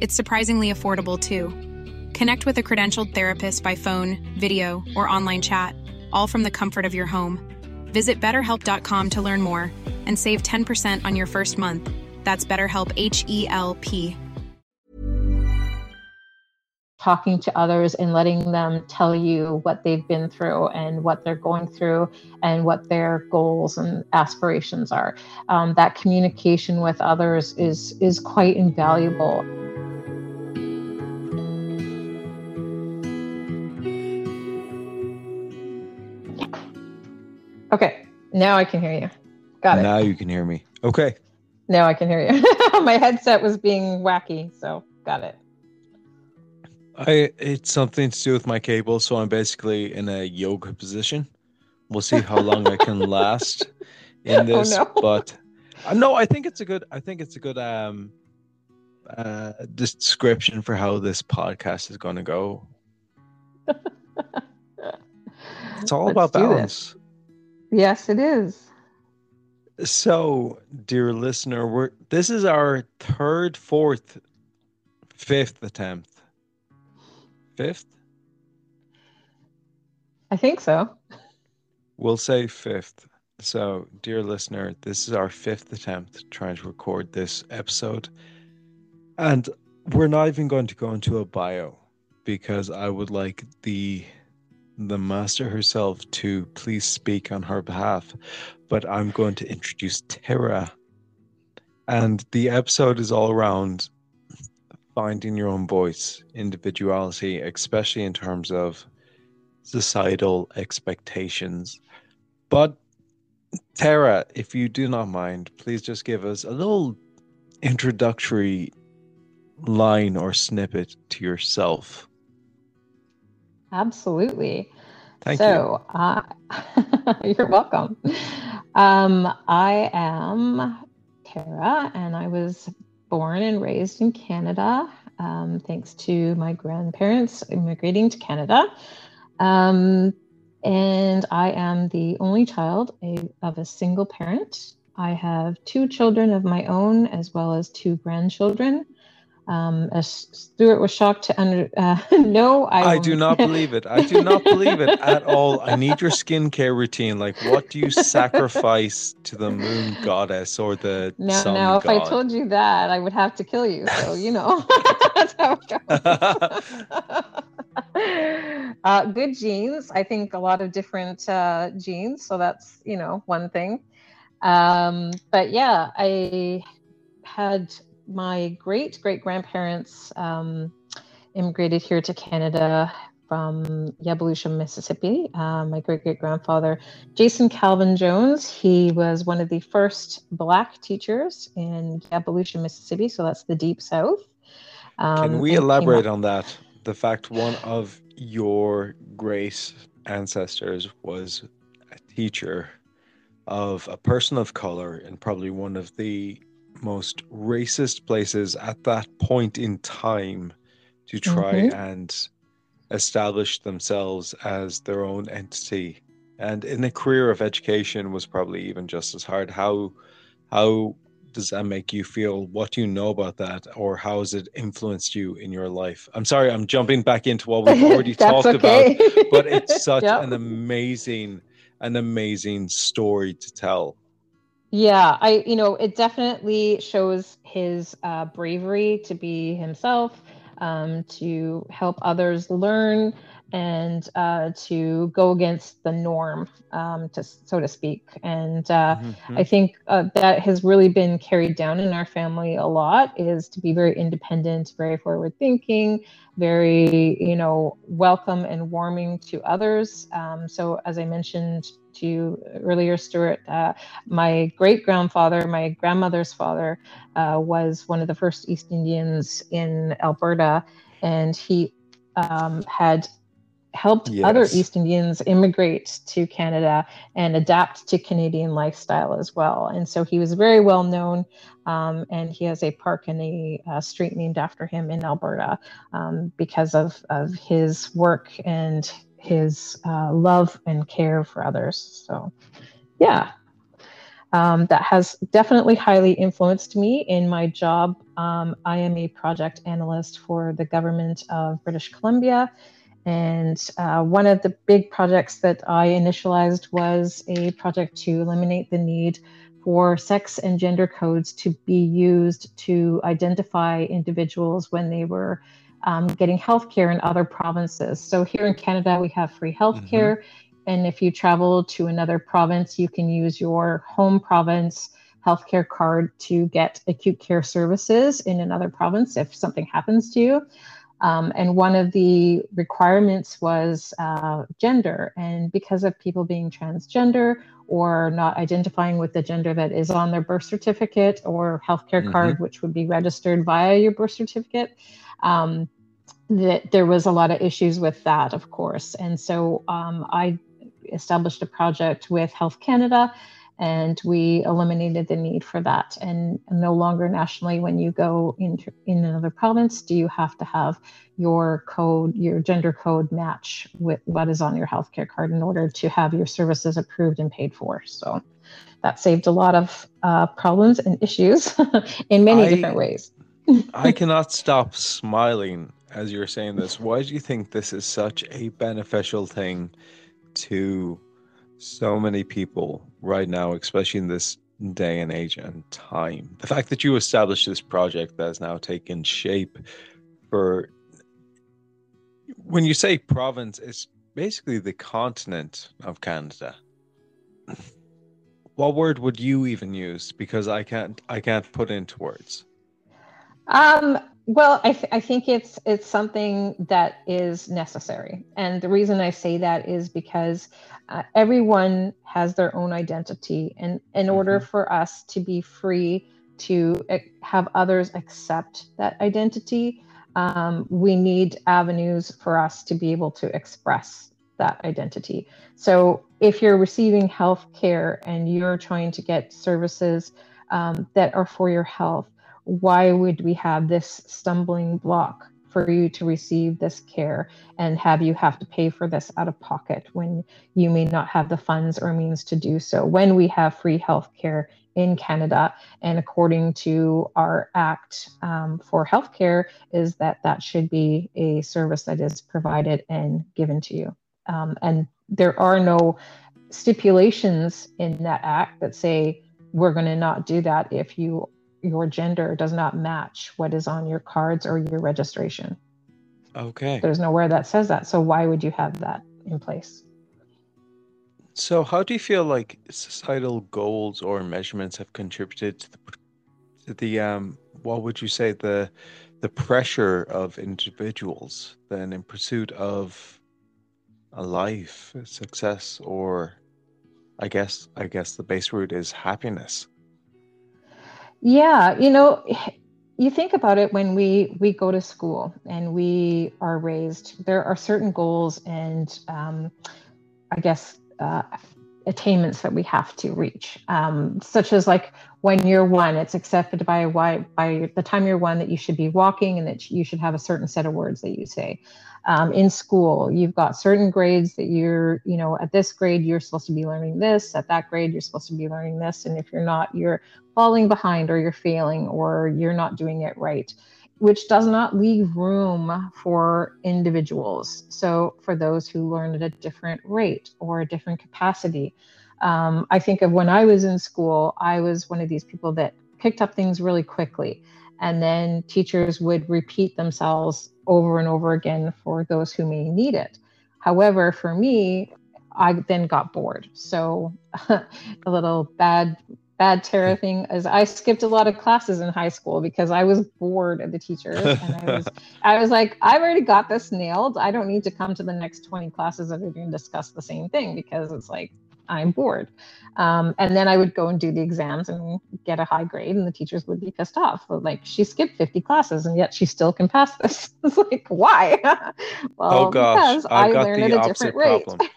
It's surprisingly affordable too. Connect with a credentialed therapist by phone, video, or online chat, all from the comfort of your home. Visit betterhelp.com to learn more and save 10% on your first month. That's BetterHelp H E L P. talking to others and letting them tell you what they've been through and what they're going through and what their goals and aspirations are. Um, that communication with others is is quite invaluable. Okay, now I can hear you. Got it. Now you can hear me. Okay. Now I can hear you. My headset was being wacky, so got it. I it's something to do with my cable, so I'm basically in a yoga position. We'll see how long I can last in this, Oh, no. but uh, no, I think it's a good. I think it's a good um uh description for how this podcast is going to go. It's all Let's about balance. this. Yes, it is. So, dear listener, we're this is our third, fourth, fifth attempt. Fifth? I think so. We'll say fifth. So, dear listener, this is our fifth attempt trying to record this episode. And we're not even going to go into a bio because I would like the the master herself to please speak on her behalf. But I'm going to introduce Tara. And the episode is all around finding your own voice, individuality, especially in terms of societal expectations. But Tara, if you do not mind, please just give us a little introductory line or snippet to yourself. Absolutely. Thank so, uh, you're welcome. Um, I am Tara, and I was born and raised in Canada, um, thanks to my grandparents immigrating to Canada. Um, and I am the only child a, of a single parent. I have two children of my own, as well as two grandchildren. Um, as Stuart was shocked to under, uh, know, I, I do not believe it. I do not believe it at all. I need your skincare routine. Like, what do you sacrifice to the moon goddess or the Now, sun now, if god? I told you that, I would have to kill you. So you know, that's how it goes. uh, good genes. I think a lot of different uh, genes. So that's you know one thing. Um, but yeah, I had my great great grandparents um, immigrated here to Canada from Yabelusha, Mississippi. Uh, my great great grandfather, Jason Calvin Jones, he was one of the first Black teachers in Yabelusha, Mississippi. So that's the Deep South. Um, Can we elaborate on that? The fact one of your great ancestors was a teacher of a person of color in probably one of the most racist places at that point in time to try Mhm. and establish themselves as their own entity and in a career of education was probably even just as hard how how does that make you feel? What do you know about that, or how has it influenced you in your life? I'm sorry, I'm jumping back into what we've already talked okay. about, but it's such Yep. an amazing, an amazing story to tell. Yeah, I, you know, it definitely shows his uh, bravery to be himself, um, to help others learn, and uh, to go against the norm, um, to so to speak. And uh, Mhm. I think uh, that has really been carried down in our family a lot. Is to be very independent, very forward thinking, very you know welcome and warming to others. Um, so as I mentioned to you earlier, Stuart, uh, my great grandfather, my grandmother's father, uh, was one of the first East Indians in Alberta, and he um, had helped other East Indians immigrate to Canada and adapt to Canadian lifestyle as well. And so he was very well known, um, and he has a park and a uh, street named after him in Alberta um, because of, of his work and his uh, love and care for others. So, yeah. Um, that has definitely highly influenced me in my job. Um, I am a project analyst for the government of British Columbia. And uh, one of the big projects that I initialized was a project to eliminate the need for sex and gender codes to be used to identify individuals when they were um, getting healthcare in other provinces. So here in Canada, we have free healthcare. And if you travel to another province, you can use your home province healthcare card to get acute care services in another province if something happens to you. Um, and one of the requirements was uh, gender. And because of people being transgender or not identifying with the gender that is on their birth certificate or healthcare Mhm. card, which would be registered via your birth certificate, um, that there was a lot of issues with that, of course. And so um, I established a project with Health Canada and we eliminated the need for that. And no longer nationally, when you go into in another province, do you have to have your code, your gender code match with what is on your healthcare card in order to have your services approved and paid for. So that saved a lot of uh, problems and issues in many I- different ways. I cannot stop smiling as you're saying this. Why do you think this is such a beneficial thing to so many people right now, especially in this day and age and time? The fact that you established this project that has now taken shape for when you say province, it's basically the continent of Canada. What word would you even use? Because I can't I can't put into words. Um, well, I, th- I think it's it's something that is necessary, and the reason I say that is because uh, everyone has their own identity, and in order for us to be free to have others accept that identity, um, we need avenues for us to be able to express that identity. So, if you're receiving health care and you're trying to get services um, that are for your health why would we have this stumbling block for you to receive this care and have you have to pay for this out of pocket when you may not have the funds or means to do so? When we have free health care in canada and according to our act um, for healthcare is that that should be a service that is provided and given to you. Um, and there are no stipulations in that act that say we're going to not do that if you your gender does not match what is on your cards or your registration. Okay. There's nowhere that says that. So why would you have that in place? So, how do you feel like societal goals or measurements have contributed to the, to the um, what would you say the the pressure of individuals then in pursuit of a life, success, or I guess I guess the base root is happiness. Yeah, you know, you think about it when we we go to school and we are raised. There are certain goals and um, I guess uh, attainments that we have to reach, um, such as like when you're one, it's accepted by by by the time you're one that you should be walking and that you should have a certain set of words that you say. Um, in school, you've got certain grades that you're, you know, at this grade you're supposed to be learning this, at that grade you're supposed to be learning this, and if you're not, you're falling behind or you're failing or you're not doing it right which does not leave room for individuals. So, for those who learn at a different rate or a different capacity, um, I think of when I was in school, I was one of these people that picked up things really quickly. And then teachers would repeat themselves over and over again for those who may need it. However, for me, I then got bored. So, a little bad bad Tara thing is I skipped a lot of classes in high school because I was bored of the teachers. And I was, I was like, I've already got this nailed. I don't need to come to the next 20 classes that are going to discuss the same thing because it's like, I'm bored. Um, and then I would go and do the exams and get a high grade, and the teachers would be pissed off. Like, she skipped 50 classes and yet she still can pass this. it's like, why? well, oh, gosh. because I've I learn at a different rate. problem.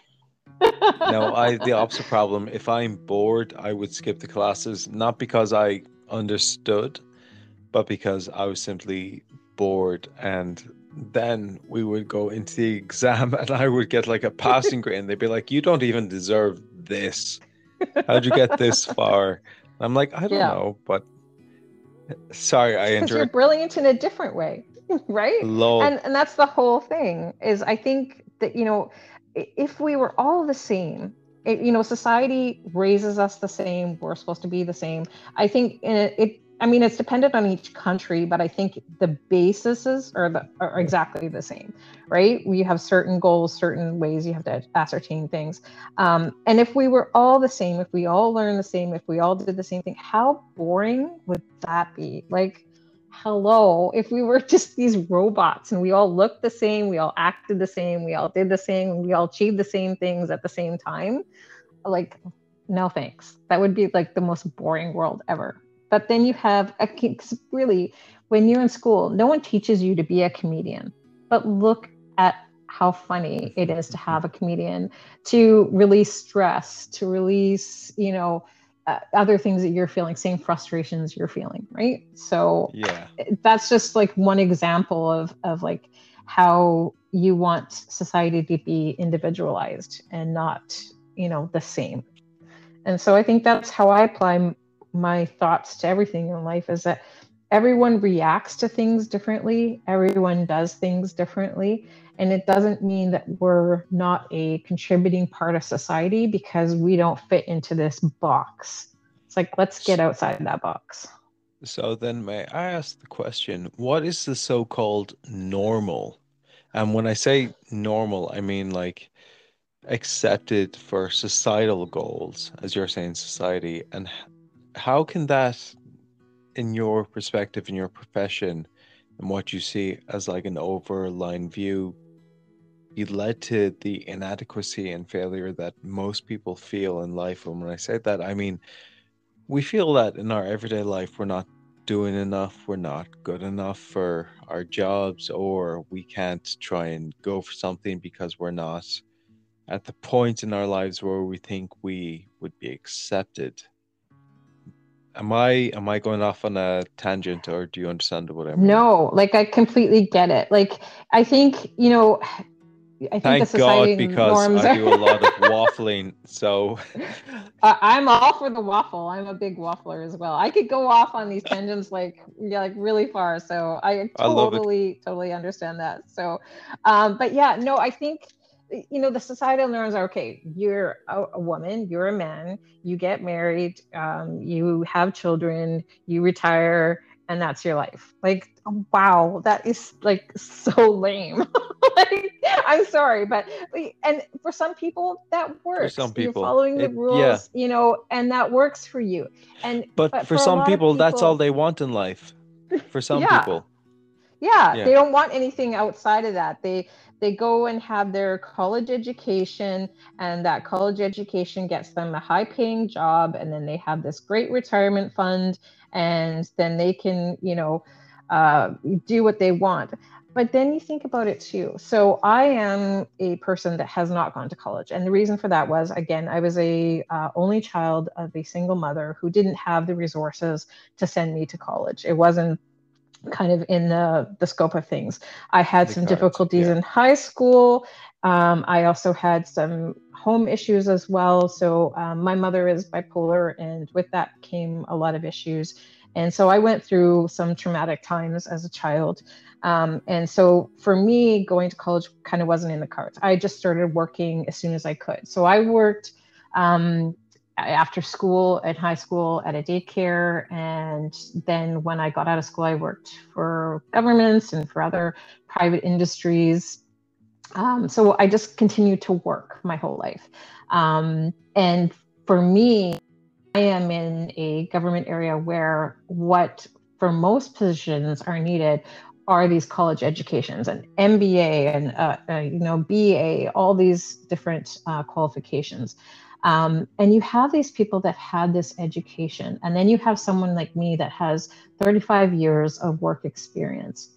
no, I the opposite problem. If I'm bored, I would skip the classes, not because I understood, but because I was simply bored. And then we would go into the exam, and I would get like a passing grade, and they'd be like, "You don't even deserve this. How'd you get this far?" I'm like, "I don't Yeah. know," but sorry, I Because you're brilliant in a different way, right? And and that's the whole thing is i think that you know if we were all the same it, you know society raises us the same we're supposed to be the same i think in it, it i mean it's dependent on each country but i think the bases are the are exactly the same right? We have certain goals certain ways you have to ascertain things. Um, and if we were all the same if we all learned the same if we all did the same thing how boring would that be? Like hello if we were just these robots and we all looked the same we all acted the same we all did the same we all achieved the same things at the same time like no thanks. That would be like the most boring world ever but then you have a because really when you're in school no one teaches you to be a comedian but look at how funny it is to have a comedian to release stress to release you know uh, other things that you're feeling same frustrations you're feeling right so yeah. that's just like one example of of like how you want society to be individualized and not you know the same and so i think that's how i apply my thoughts to everything in life is that everyone reacts to things differently everyone does things differently and it doesn't mean that we're not a contributing part of society because we don't fit into this box it's like let's get outside that box So then, may I ask the question, what is the so-called normal? And when I say normal, I mean like accepted for societal goals, as you're saying, society. And how can that, in your perspective, in your profession, and what you see as like an overline view, be led to the inadequacy and failure that most people feel in life? And when I say that, I mean we feel that in our everyday life we're not doing enough, we're not good enough for our jobs, or we can't try and go for something because we're not at the point in our lives where we think we would be accepted. Am I am I going off on a tangent or do you understand what I mean? No, like I completely get it. Like I think, you know, I think the Thank society God because norms I are do a lot of waffling. So I- I'm all for the waffle. I'm a big waffler as well. I could go off on these tangents like yeah, like really far. So I I totally, totally understand that. So, um, but yeah, no, I think you know the societal norms are okay. You're a, a woman, you're a man, you get married, um, you have children, you retire, and that's your life. Like, wow, that is like so lame. like, I'm sorry, but and for some people that works. for some You're people, following the it- rules, yeah. you know, and that works for you. And but, but for for some of people, that's all they want in life. For some Yeah. people. yeah, Yeah. they don't want anything outside of that. They they go and have their college education, and that college education gets them a high paying job, and then they have this great retirement fund, and then they can, you know, uh, do what they want. But then you think about it too. So I am a person that has not gone to college, and the reason for that was again I was a uh, only child of a single mother who didn't have the resources to send me to college. It wasn't kind of in the the scope of things. I had some cards, difficulties yeah. in high school. Um, I also had some home issues as well. So um, my mother is bipolar, and with that came a lot of issues. And so I went through some traumatic times as a child. Um, and so for me, going to college kind of wasn't in the cards. I just started working as soon as I could. So I worked um, after school at high school at a daycare. And then when I got out of school, I worked for governments and for other private industries. Um, so I just continued to work my whole life. Um, and for me, I am in a government area where what for most positions are needed are these college educations and MBA and uh, uh, you know BA, all these different uh, qualifications. Um, and you have these people that had this education, and then you have someone like me that has 35 years of work experience.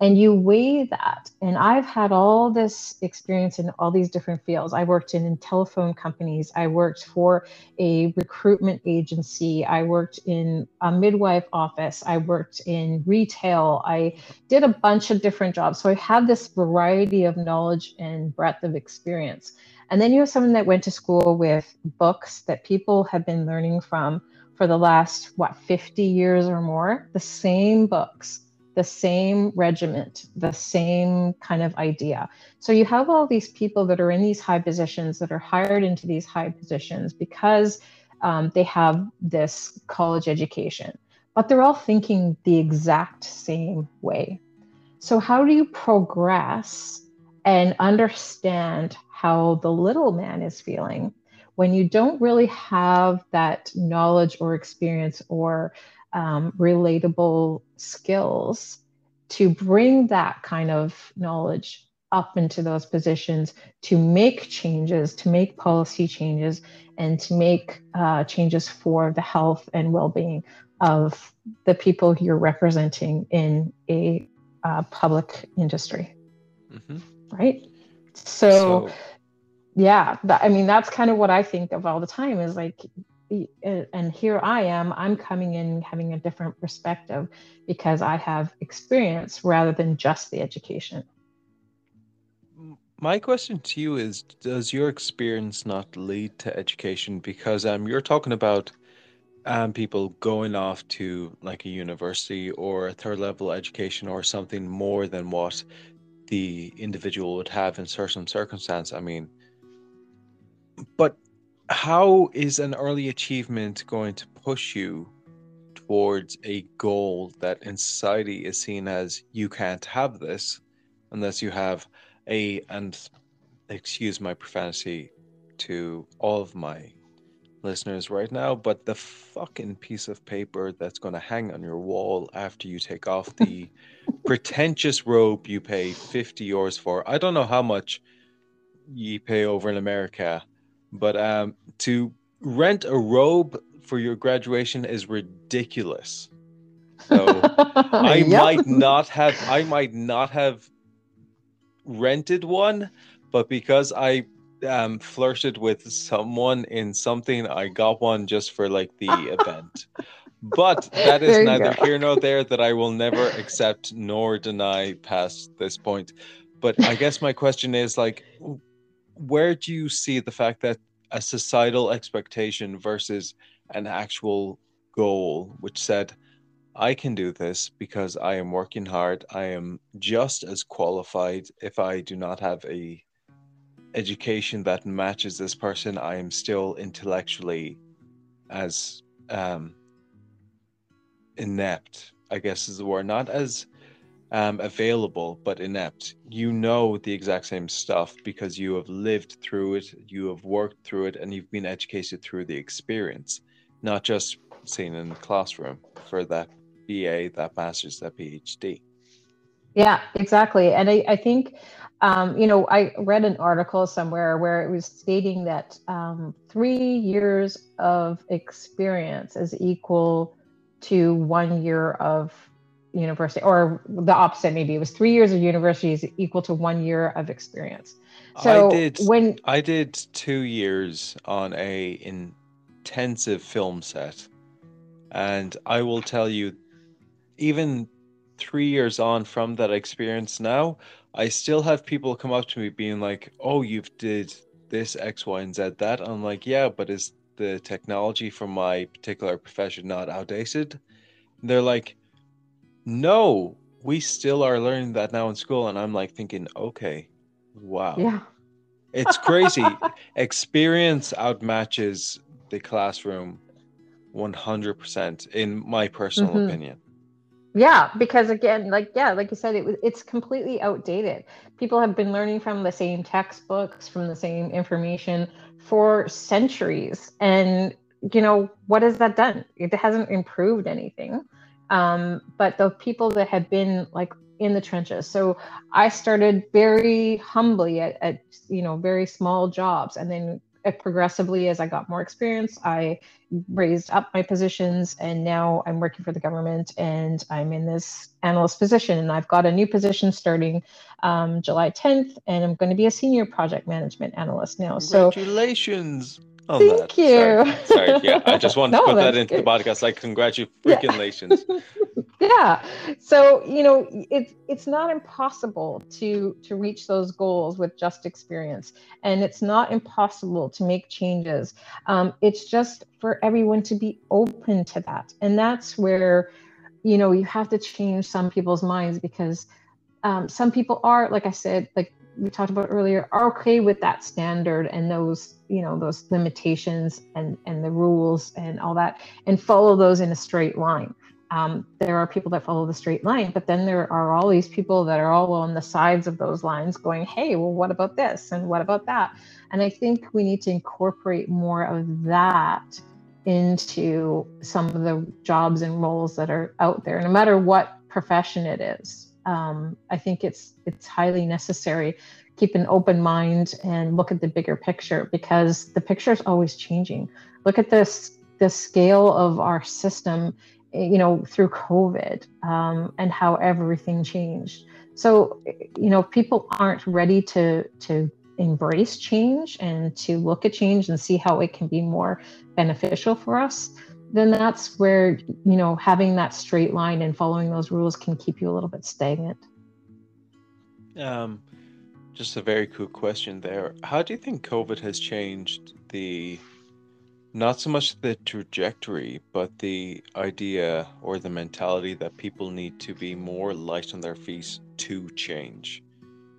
And you weigh that and i've had all this experience in all these different fields. I worked in, in telephone companies i worked for a recruitment agency i worked in a midwife office i worked in retail i did a bunch of different jobs. So i have this variety of knowledge and breadth of experience and then you have someone that went to school with books that people have been learning from for the last what 50 years or more the same books the same regiment, the same kind of idea. So you have all these people that are in these high positions that are hired into these high positions because um, they have this college education, but they're all thinking the exact same way. So, how do you progress and understand how the little man is feeling when you don't really have that knowledge or experience or um, relatable skills to bring that kind of knowledge up into those positions to make changes, to make policy changes, and to make uh, changes for the health and well being of the people you're representing in a uh, public industry. Mm-hmm. Right? So, so yeah, that, I mean, that's kind of what I think of all the time is like and here I am, I'm coming in having a different perspective because I have experience rather than just the education. My question to you is Does your experience not lead to education? Because um, you're talking about um, people going off to like a university or a third level education or something more than what the individual would have in certain circumstance. I mean, but how is an early achievement going to push you towards a goal that in society is seen as you can't have this unless you have a and excuse my profanity to all of my listeners right now but the fucking piece of paper that's going to hang on your wall after you take off the pretentious robe you pay 50 euros for. I don't know how much you pay over in america but um, to rent a robe for your graduation is ridiculous. So I yep. might not have I might not have rented one, but because I um, flirted with someone in something, I got one just for like the event. But that is neither go. here nor there that I will never accept nor deny past this point. But I guess my question is like where do you see the fact that a societal expectation versus an actual goal, which said, I can do this because I am working hard. I am just as qualified if I do not have a education that matches this person. I am still intellectually as um, inept, I guess is the word, not as um, available but inept. You know the exact same stuff because you have lived through it, you have worked through it, and you've been educated through the experience, not just seen in the classroom for that BA, that master's, that PhD. Yeah, exactly. And I, I think, um, you know, I read an article somewhere where it was stating that um, three years of experience is equal to one year of university, or the opposite, maybe it was three years of university is equal to one year of experience. So I did when I did two years on a intensive film set, and I will tell you, even three years on from that experience now, I still have people come up to me being like, "Oh, you've did this X, Y, and Z that." I'm like, "Yeah, but is the technology for my particular profession not outdated?" And they're like, "No, we still are learning that now in school." And I'm like thinking, "Okay, wow, yeah, it's crazy. Experience outmatches the classroom 100% in my personal Mhm. opinion." Yeah, because again, like yeah, like you said, it was it's completely outdated. People have been learning from the same textbooks, from the same information for centuries, and you know what has that done? It hasn't improved anything. Um, but the people that have been like in the trenches. So I started very humbly at, at you know very small jobs, and then uh, progressively as I got more experience, I raised up my positions and now I'm working for the government and I'm in this analyst position and I've got a new position starting um, July 10th and I'm going to be a senior project management analyst now. So Congratulations on Thank that. you. Sorry, sorry, yeah, I just wanted No, to put that into the podcast. Like, congratulations, Yeah. yeah so you know it's it's not impossible to to reach those goals with just experience and it's not impossible to make changes um, it's just for everyone to be open to that and that's where you know you have to change some people's minds because um, some people are like i said like we talked about earlier are okay with that standard and those you know those limitations and and the rules and all that and follow those in a straight line um, there are people that follow the straight line, but then there are all these people that are all on the sides of those lines going, hey, well, what about this? And what about that? And I think we need to incorporate more of that into some of the jobs and roles that are out there, no matter what profession it is. Um, I think it's it's highly necessary. Keep an open mind and look at the bigger picture because the picture is always changing. Look at this the scale of our system you know through covid um, and how everything changed so you know people aren't ready to to embrace change and to look at change and see how it can be more beneficial for us then that's where you know having that straight line and following those rules can keep you a little bit stagnant Um, just a very cool question there. How do you think COVID has changed the, not so much the trajectory, but the idea or the mentality that people need to be more light on their feet to change?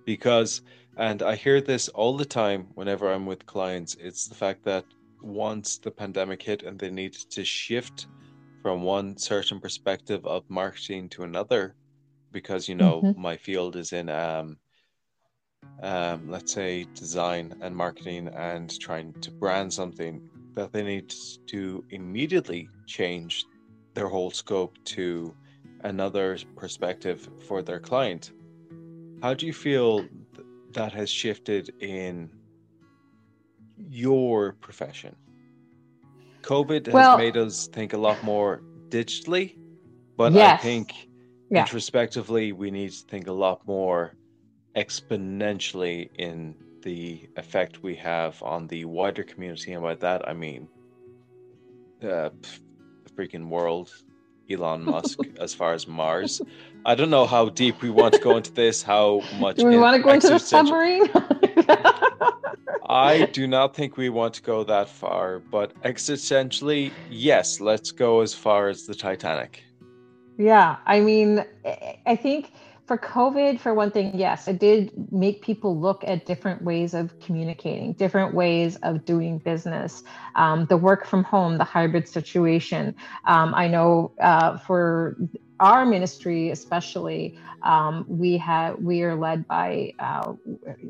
Because, and I hear this all the time whenever I'm with clients, it's the fact that once the pandemic hit and they needed to shift from one certain perspective of marketing to another, because you know Mhm. my field is in um, um, let's say design and marketing and trying to brand something that they need to immediately change their whole scope to another perspective for their client. How do you feel th- that has shifted in your profession? COVID has Well- made us think a lot more digitally, but I think Yeah. introspectively we need to think a lot more exponentially in the effect we have on the wider community and by that i mean uh, the freaking world elon musk as far as mars. I don't know how deep we want to go into this how much do we want to go into the submarine? I do not think we want to go that far but existentially yes let's go as far as the titanic. Yeah, I mean, I- I think for COVID, for one thing, yes, it did make people look at different ways of communicating, different ways of doing business. Um, the work from home, the hybrid situation. Um, I know uh, for our ministry, especially, um, we have we are led by uh,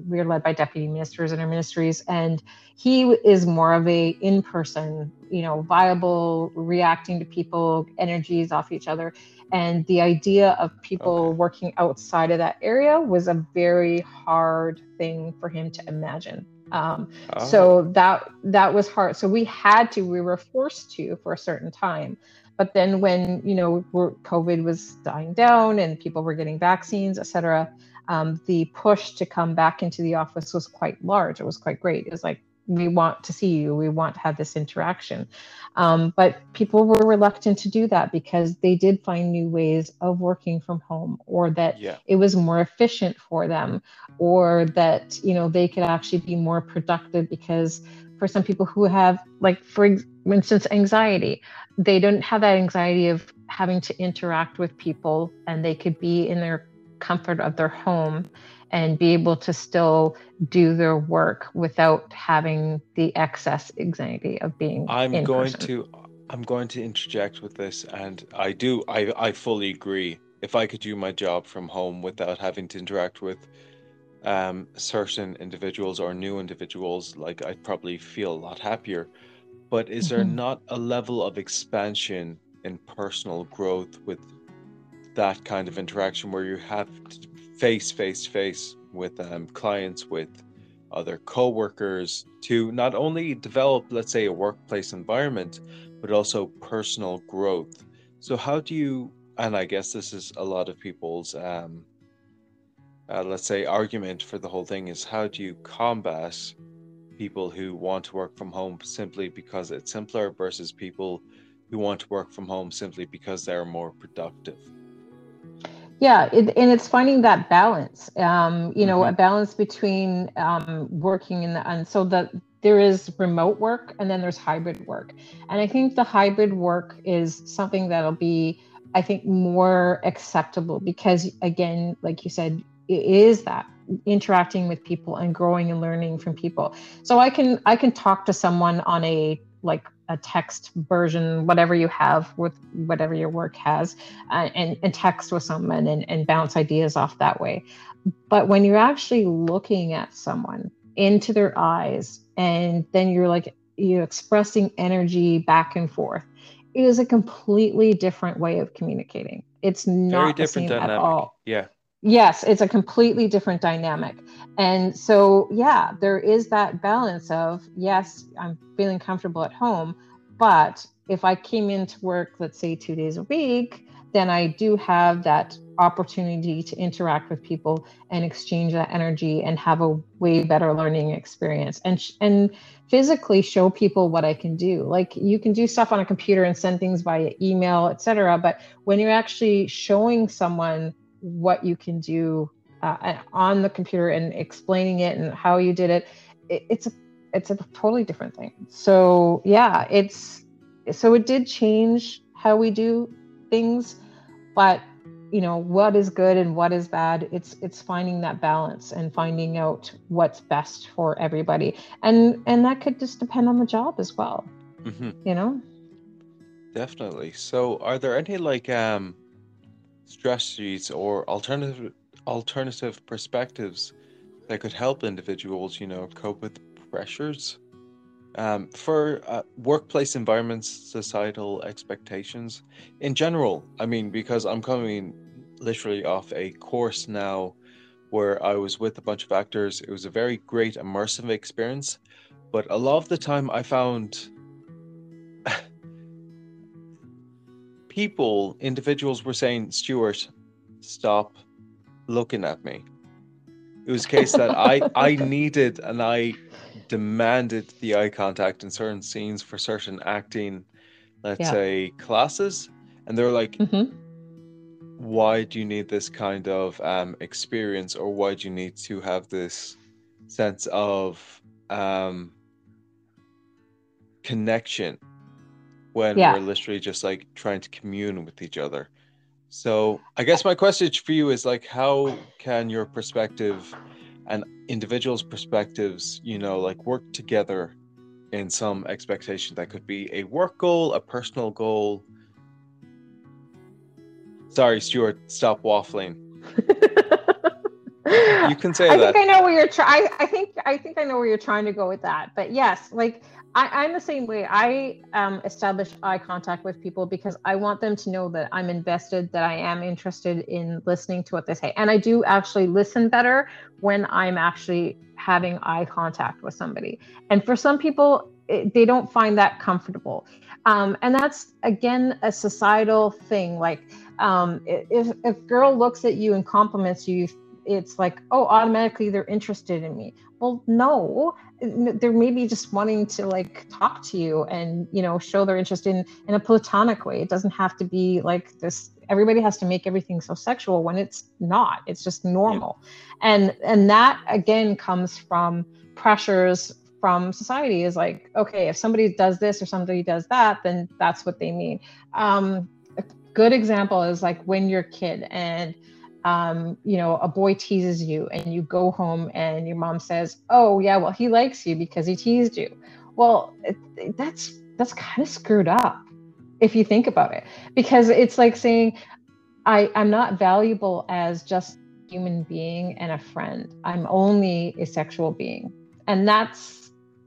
we are led by deputy ministers in our ministries, and he is more of a in-person, you know, viable, reacting to people, energies off each other and the idea of people Okay. working outside of that area was a very hard thing for him to imagine um, Oh. so that that was hard so we had to we were forced to for a certain time But then when you know COVID was dying down and people were getting vaccines, et cetera, um, the push to come back into the office was quite large. It was quite great. It was like we want to see you we want to have this interaction um, but people were reluctant to do that because they did find new ways of working from home or that yeah. it was more efficient for them or that you know they could actually be more productive because for some people who have like for instance anxiety they don't have that anxiety of having to interact with people and they could be in their comfort of their home and be able to still do their work without having the excess anxiety of being i'm going person. to i'm going to interject with this and i do i i fully agree if i could do my job from home without having to interact with um, certain individuals or new individuals like i'd probably feel a lot happier but is mm-hmm. there not a level of expansion in personal growth with that kind of interaction where you have to face face face with um, clients with other co-workers to not only develop let's say a workplace environment but also personal growth. So how do you and i guess this is a lot of people's um, uh, let's say argument for the whole thing is how do you combat people who want to work from home simply because it's simpler versus people who want to work from home simply because they're more productive yeah it, and it's finding that balance um, you know mm-hmm. a balance between um, working in the and so that there is remote work and then there's hybrid work and i think the hybrid work is something that'll be i think more acceptable because again like you said it is that interacting with people and growing and learning from people so i can i can talk to someone on a like a text version, whatever you have with whatever your work has, uh, and, and text with someone and, and bounce ideas off that way. But when you're actually looking at someone into their eyes, and then you're like, you're expressing energy back and forth, it is a completely different way of communicating. It's not Very different the same dynamic. at all. Yeah. Yes, it's a completely different dynamic. And so, yeah, there is that balance of, yes, I'm feeling comfortable at home, but if I came into work, let's say two days a week, then I do have that opportunity to interact with people and exchange that energy and have a way better learning experience and and physically show people what I can do. Like you can do stuff on a computer and send things via email, etc. But when you're actually showing someone what you can do uh, on the computer and explaining it and how you did it, it it's a it's a totally different thing. So yeah, it's so it did change how we do things, but you know what is good and what is bad it's it's finding that balance and finding out what's best for everybody and and that could just depend on the job as well mm-hmm. you know definitely so are there any like um strategies or alternative alternative perspectives that could help individuals, you know, cope with pressures um, for uh, workplace environments, societal expectations in general. I mean, because I'm coming literally off a course now where I was with a bunch of actors. It was a very great immersive experience, but a lot of the time I found people, individuals were saying, Stuart, stop looking at me. It was a case that I, I needed and I demanded the eye contact in certain scenes for certain acting, let's yeah. say, classes. And they're like, mm-hmm. why do you need this kind of um, experience or why do you need to have this sense of um, connection when yeah. we're literally just like trying to commune with each other. So I guess my question for you is like, how can your perspective and individuals' perspectives, you know, like work together in some expectation that could be a work goal, a personal goal? Sorry, Stuart, stop waffling. you can say I that. I think I know where you're trying. I think I think I know where you're trying to go with that. But yes, like I, am the same way. I um, establish eye contact with people because I want them to know that I'm invested, that I am interested in listening to what they say. And I do actually listen better when I'm actually having eye contact with somebody. And for some people, it, they don't find that comfortable um, and that's again a societal thing like um, if if a girl looks at you and compliments you it's like oh automatically they're interested in me. Well no they're maybe just wanting to like talk to you and you know show their interest in in a platonic way. It doesn't have to be like this. Everybody has to make everything so sexual when it's not. It's just normal. Yeah. and and that again comes from pressures from society is like okay if somebody does this or somebody does that then that's what they mean. Um, a good example is like when you're a kid and um, you know, a boy teases you and you go home and your mom says, "Oh, yeah, well, he likes you because he teased you." Well, it, that's that's kind of screwed up if you think about it, because it's like saying, "I I'm not valuable as just human being and a friend. I'm only a sexual being," and that's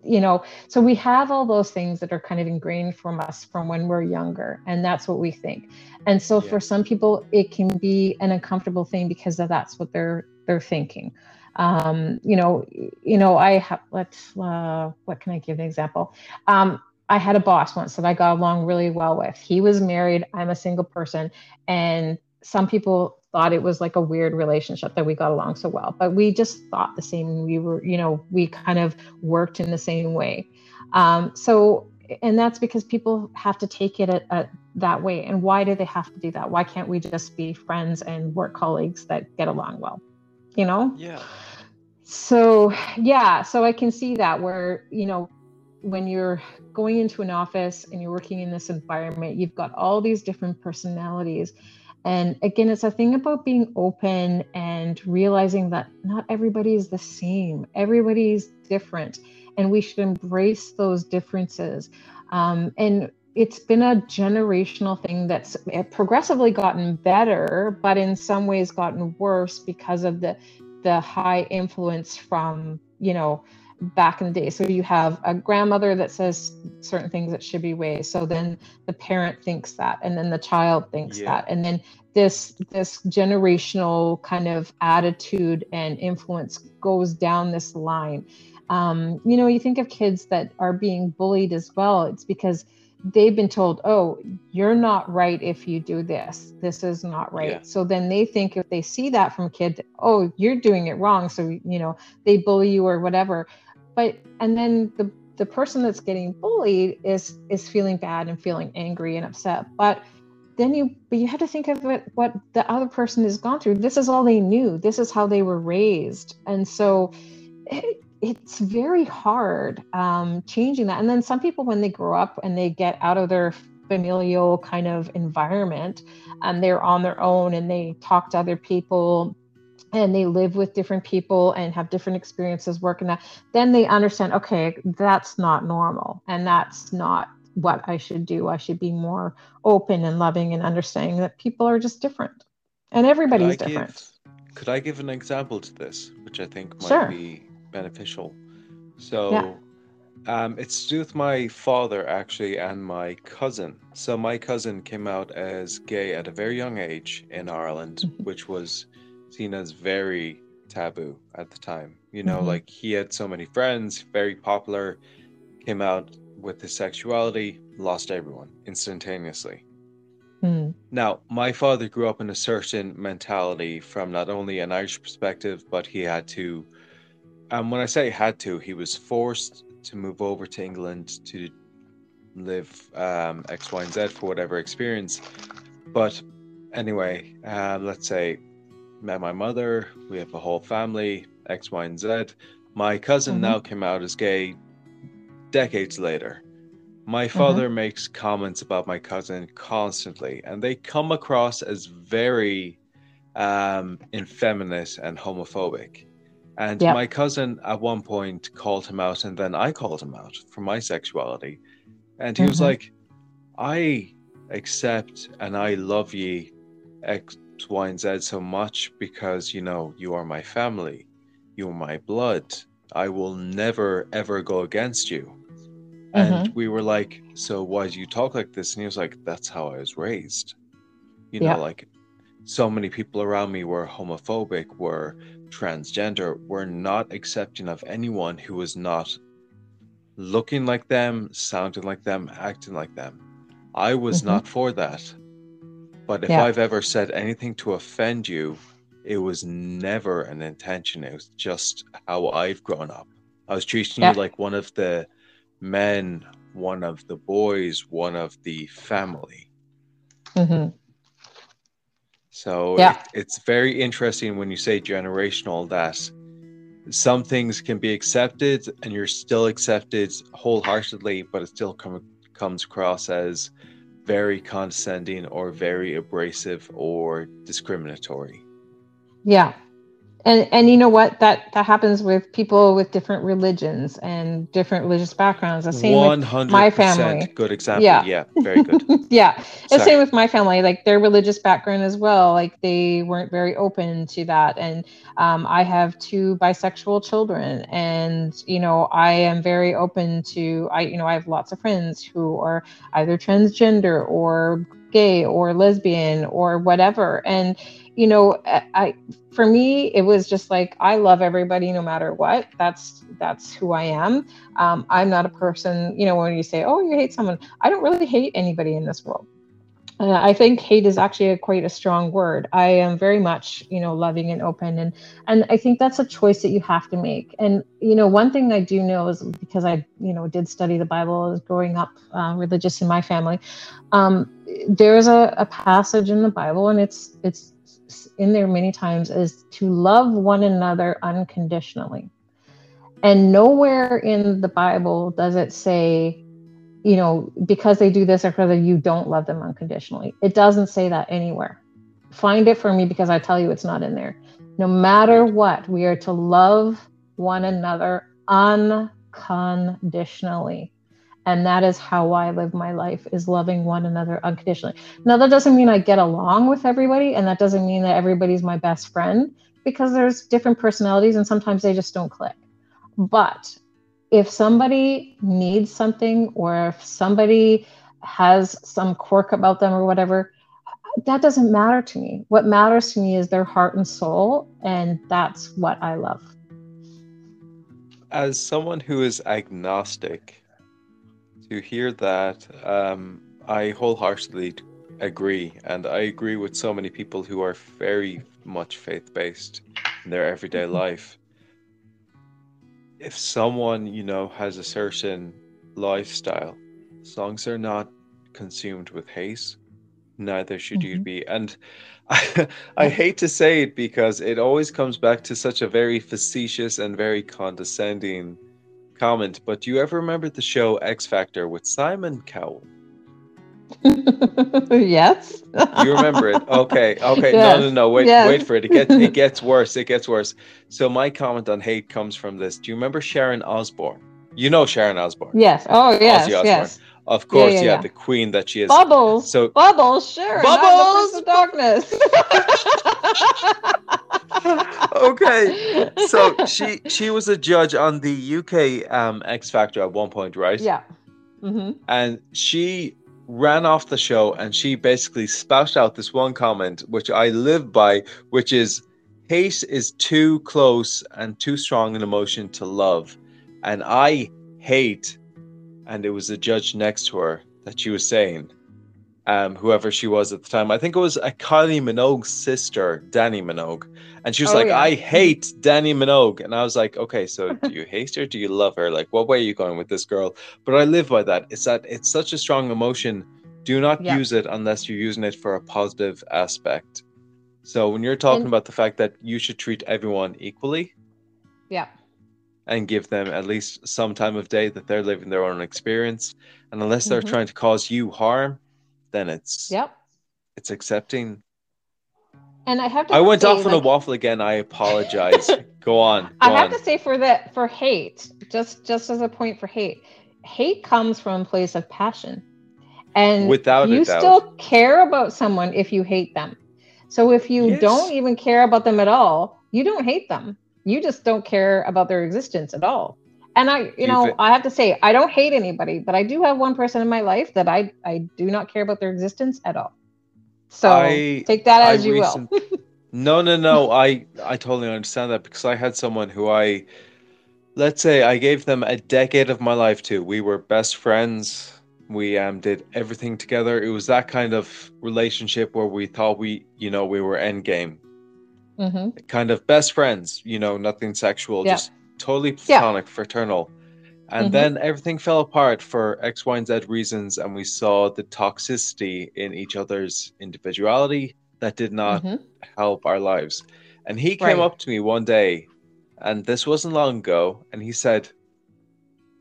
you know so we have all those things that are kind of ingrained from us from when we're younger and that's what we think. And so yeah. for some people it can be an uncomfortable thing because that's what they're they're thinking. Um, you know you know i have let's uh, what can i give an example? Um, i had a boss once that i got along really well with. He was married. I'm a single person. And some people thought it was like a weird relationship that we got along so well but we just thought the same. We were you know we kind of worked in the same way. Um, so and that's because people have to take it at, at that way. And why do they have to do that? Why can't we just be friends and work colleagues that get along well you know? Yeah. So yeah. So i can see that where you know when you're going into an office and you're working in this environment you've got all these different personalities and again, it's a thing about being open and realizing that not everybody is the same, everybody's different, and we should embrace those differences. Um, and it's been a generational thing that's progressively gotten better, but in some ways gotten worse because of the the high influence from you know back in the day. So you have a grandmother that says certain things that should be ways. So then the parent thinks that, and then the child thinks yeah. that, and then this this generational kind of attitude and influence goes down this line. Um, you know, you think of kids that are being bullied as well. It's because they've been told, "Oh, you're not right if you do this. This is not right." Yeah. So then they think if they see that from a kid, "Oh, you're doing it wrong," so you know they bully you or whatever but and then the the person that's getting bullied is is feeling bad and feeling angry and upset. But then you but you have to think of it what the other person has gone through. This is all they knew. This is how they were raised. And so it, it's very hard um, changing that. And then some people when they grow up and they get out of their familial kind of environment and they're on their own and they talk to other people and they live with different people and have different experiences working that then they understand okay that's not normal and that's not what i should do i should be more open and loving and understanding that people are just different and everybody's could different give, could i give an example to this which i think might sure. be beneficial so yeah. Um, it's to do with my father actually and my cousin. So my cousin came out as gay at a very young age in Ireland, mm-hmm. which was seen as very taboo at the time. You know, mm-hmm. like he had so many friends, very popular, came out with his sexuality, lost everyone instantaneously. Mm. Now, my father grew up in a certain mentality from not only an Irish perspective, but he had to, and um, when I say had to, he was forced to move over to England to live um, X, Y, and Z for whatever experience. But anyway, uh, let's say met my mother. We have a whole family, X, Y, and Z. My cousin mm-hmm. now came out as gay decades later. My mm-hmm. father mm-hmm. makes comments about my cousin constantly, and they come across as very um, effeminate and homophobic. And yep. my cousin at one point called him out, and then I called him out for my sexuality. And he mm-hmm. was like, I accept and I love ye X, Y, and Z so much because, you know, you are my family, you are my blood. I will never, ever go against you. And mm-hmm. we were like, So why do you talk like this? And he was like, That's how I was raised. You know, yeah. like so many people around me were homophobic, were transgender, were not accepting of anyone who was not looking like them, sounding like them, acting like them. I was Mhm. not for that. But if Yeah. I've ever said anything to offend you, it was never an intention. It was just how I've grown up. I was treating Yeah. you like one of the men, one of the boys, one of the family. Mhm. So Yeah. it, it's very interesting when you say generational that some things can be accepted and you're still accepted wholeheartedly, but it still come, comes across as very condescending or very abrasive or discriminatory. Yeah. And and you know what? That that happens with people with different religions and different religious backgrounds. The same One with my family. good example. Yeah. Yeah, very good. yeah. The same with my family, like their religious background as well. Like they weren't very open to that. And um, I have two bisexual children, and you know I am very open to. I you know I have lots of friends who are either transgender or gay or lesbian or whatever. And you know I, for me it was just like I love everybody no matter what. That's that's who I am. Um, I'm not a person. You know when you say oh you hate someone, I don't really hate anybody in this world. Uh, I think hate is actually a, quite a strong word. I am very much, you know, loving and open, and and I think that's a choice that you have to make. And you know, one thing I do know is because I, you know, did study the Bible as growing up uh, religious in my family. Um, there's a, a passage in the Bible, and it's it's in there many times, is to love one another unconditionally. And nowhere in the Bible does it say you know, because they do this or because you don't love them unconditionally. It doesn't say that anywhere. Find it for me because I tell you it's not in there. No matter what, we are to love one another unconditionally. And that is how I live my life is loving one another unconditionally. Now that doesn't mean I get along with everybody and that doesn't mean that everybody's my best friend because there's different personalities and sometimes they just don't click. But if somebody needs something or if somebody has some quirk about them or whatever, that doesn't matter to me. What matters to me is their heart and soul, and that's what I love. As someone who is agnostic, to hear that, um, I wholeheartedly agree, and I agree with so many people who are very much faith based in their everyday life. If someone, you know, has a certain lifestyle, as long as they're not consumed with hate, neither should you Mhm. be. And I, I hate to say it because it always comes back to such a very facetious and very condescending comment. But do you ever remember the show X Factor with Simon Cowell? yes. You remember it? Okay, okay. No, Yes, no, no. Wait, yes. wait for it. It gets it gets worse. It gets worse. So my comment on hate comes from this. Do you remember Sharon Osbourne? You know Sharon Osbourne. Yes. Oh, yes. Osbourne. Yes. Of course, yeah, yeah, yeah. the queen that she is. Bubbles. So- bubbles. Sure. Bubbles! Darkness. okay. So she she was a judge on the UK um, X Factor at one point, right? Yeah. Mm-hmm. and she ran off the show and she basically spouted out this one comment which i live by which is hate is too close and too strong an emotion to love and i hate and it was the judge next to her that she was saying um whoever she was at the time i think it was a kylie minogue's sister Dannii minogue and she was Oh, like yeah. i hate Dannii minogue and i was like okay so do you hate her do you love her like what way are you going with this girl but I live by that. It's that it's such a strong emotion. Do not Yeah. use it unless you're using it for a positive aspect. So when you're talking And- about the fact that you should treat everyone equally Yeah. And give them at least some time of day that they're living their own experience, and unless they're Mhm. trying to cause you harm, then it's Yep. it's accepting. And I have to. I went say, off on a waffle again. I apologize. Go on. Go I have on. to say for that for hate, just just as a point for hate, hate comes from a place of passion, and Without a you doubt. still care about someone if you hate them. So if you Yes. don't even care about them at all, you don't hate them. You just don't care about their existence at all. And I, you You know, thi- I have to say, I don't hate anybody, but I do have one person in my life that I I do not care about their existence at all. So I- take that I as you recent- will. No, no, no. I I totally understand that because I had someone who I let's say I gave them a decade of my life to. We were best friends. We um did everything together. It was that kind of relationship where we thought we, you know, we were end game. Hmm Kind of best friends, you know, nothing sexual, Yeah. just totally Yeah. platonic, fraternal. And Mhm. then everything fell apart for X, Y, and Z reasons, and we saw the toxicity in each other's individuality that did not hmm help our lives. And he came Right. up to me one day, and this wasn't long ago, and he said,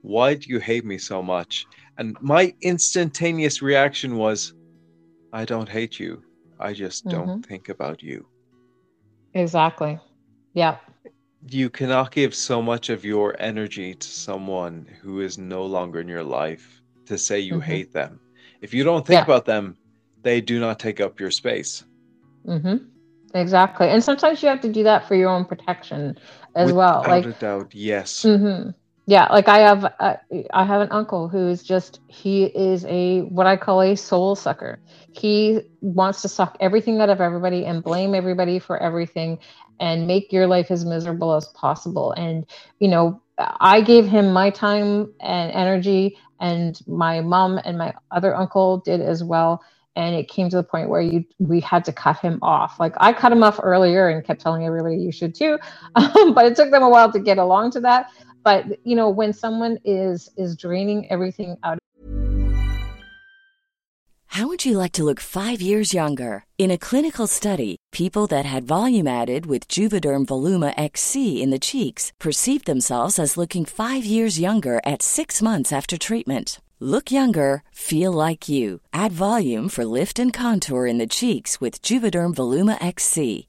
Why do you hate me so much? And my instantaneous reaction was, I don't hate you. I just don't Mm-hmm. think about you. Exactly. Yeah. You cannot give so much of your energy to someone who is no longer in your life to say you Mhm. hate them. If you don't think Yeah. about them, they do not take up your space. Mm-hmm. Exactly. And sometimes you have to do that for your own protection as well. Without Like a doubt, yes. hmm Yeah, like I have, uh, I have an uncle who is just he is a what I call a soul sucker. He wants to suck everything out of everybody and blame everybody for everything, and make your life as miserable as possible. And you know, I gave him my time and energy, and my mom and my other uncle did as well. And it came to the point where you we had to cut him off. Like I cut him off earlier and kept telling everybody you should too, um, but it took them a while to get along to that but you know when someone is is draining everything out How would you like to look five years younger? In a clinical study, people that had volume added with Juvederm Voluma XC in the cheeks perceived themselves as looking five years younger at six months after treatment. Look younger, feel like you. Add volume for lift and contour in the cheeks with Juvederm Voluma XC.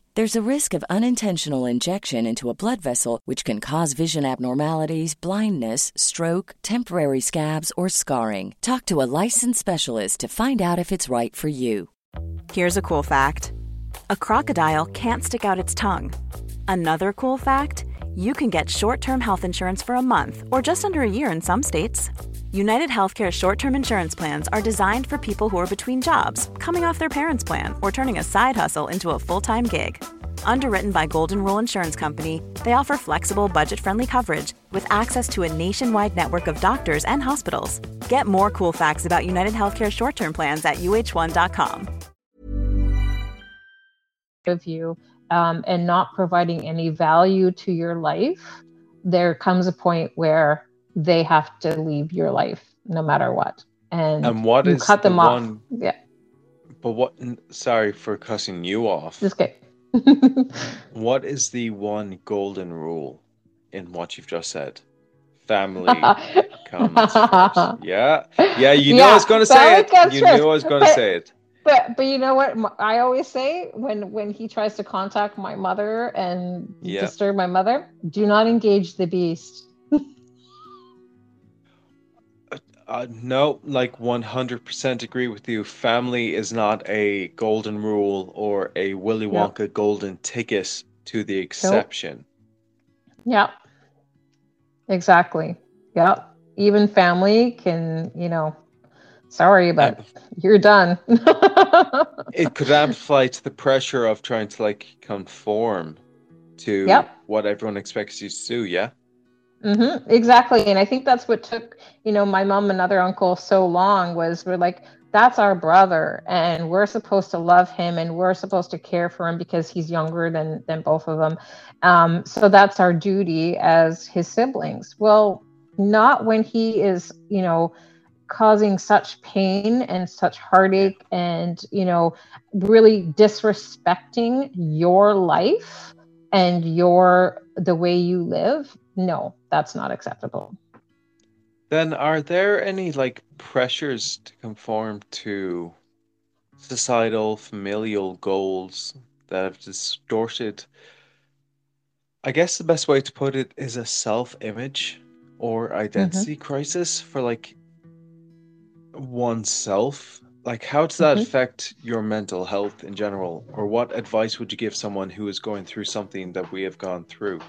There's a risk of unintentional injection into a blood vessel, which can cause vision abnormalities, blindness, stroke, temporary scabs, or scarring. Talk to a licensed specialist to find out if it's right for you. Here's a cool fact a crocodile can't stick out its tongue. Another cool fact you can get short term health insurance for a month or just under a year in some states. United Healthcare short term insurance plans are designed for people who are between jobs, coming off their parents' plan, or turning a side hustle into a full time gig. Underwritten by Golden Rule Insurance Company, they offer flexible, budget friendly coverage with access to a nationwide network of doctors and hospitals. Get more cool facts about United Healthcare short term plans at uh1.com. of you um, and not providing any value to your life there comes a point where they have to leave your life no matter what and, And what you is cut the them off one- yeah But what? Sorry for cussing you off. just okay What is the one golden rule in what you've just said? Family comes first. Yeah, yeah. You know I was going to say it. You first. knew I was going to say it. But but you know what I always say when when he tries to contact my mother and Yeah. disturb my mother, do not engage the beast. Uh, no, like 100% agree with you. Family is not a golden rule or a Willy. Wonka golden ticket to the exception. Yeah. Exactly. Yeah. Even family can, you know, sorry, but you're done. It could amplify to the pressure of trying to like conform to Yep. what everyone expects you to do. Yeah. Hmm exactly. And I think that's what took, you know, my mom and other uncle so long was we're like, that's our brother and we're supposed to love him and we're supposed to care for him because he's younger than than both of them. Um, so that's our duty as his siblings. Well, not when he is, you know, causing such pain and such heartache and, you know, really disrespecting your life and your the way you live no that's not acceptable. Then are there any like pressures to conform to societal familial goals that have distorted? I guess the best way to put it is a self-image or identity crisis for like oneself. Like how does that Mhm. affect your mental health in general? Or what advice would you give someone who is going through something that we have gone through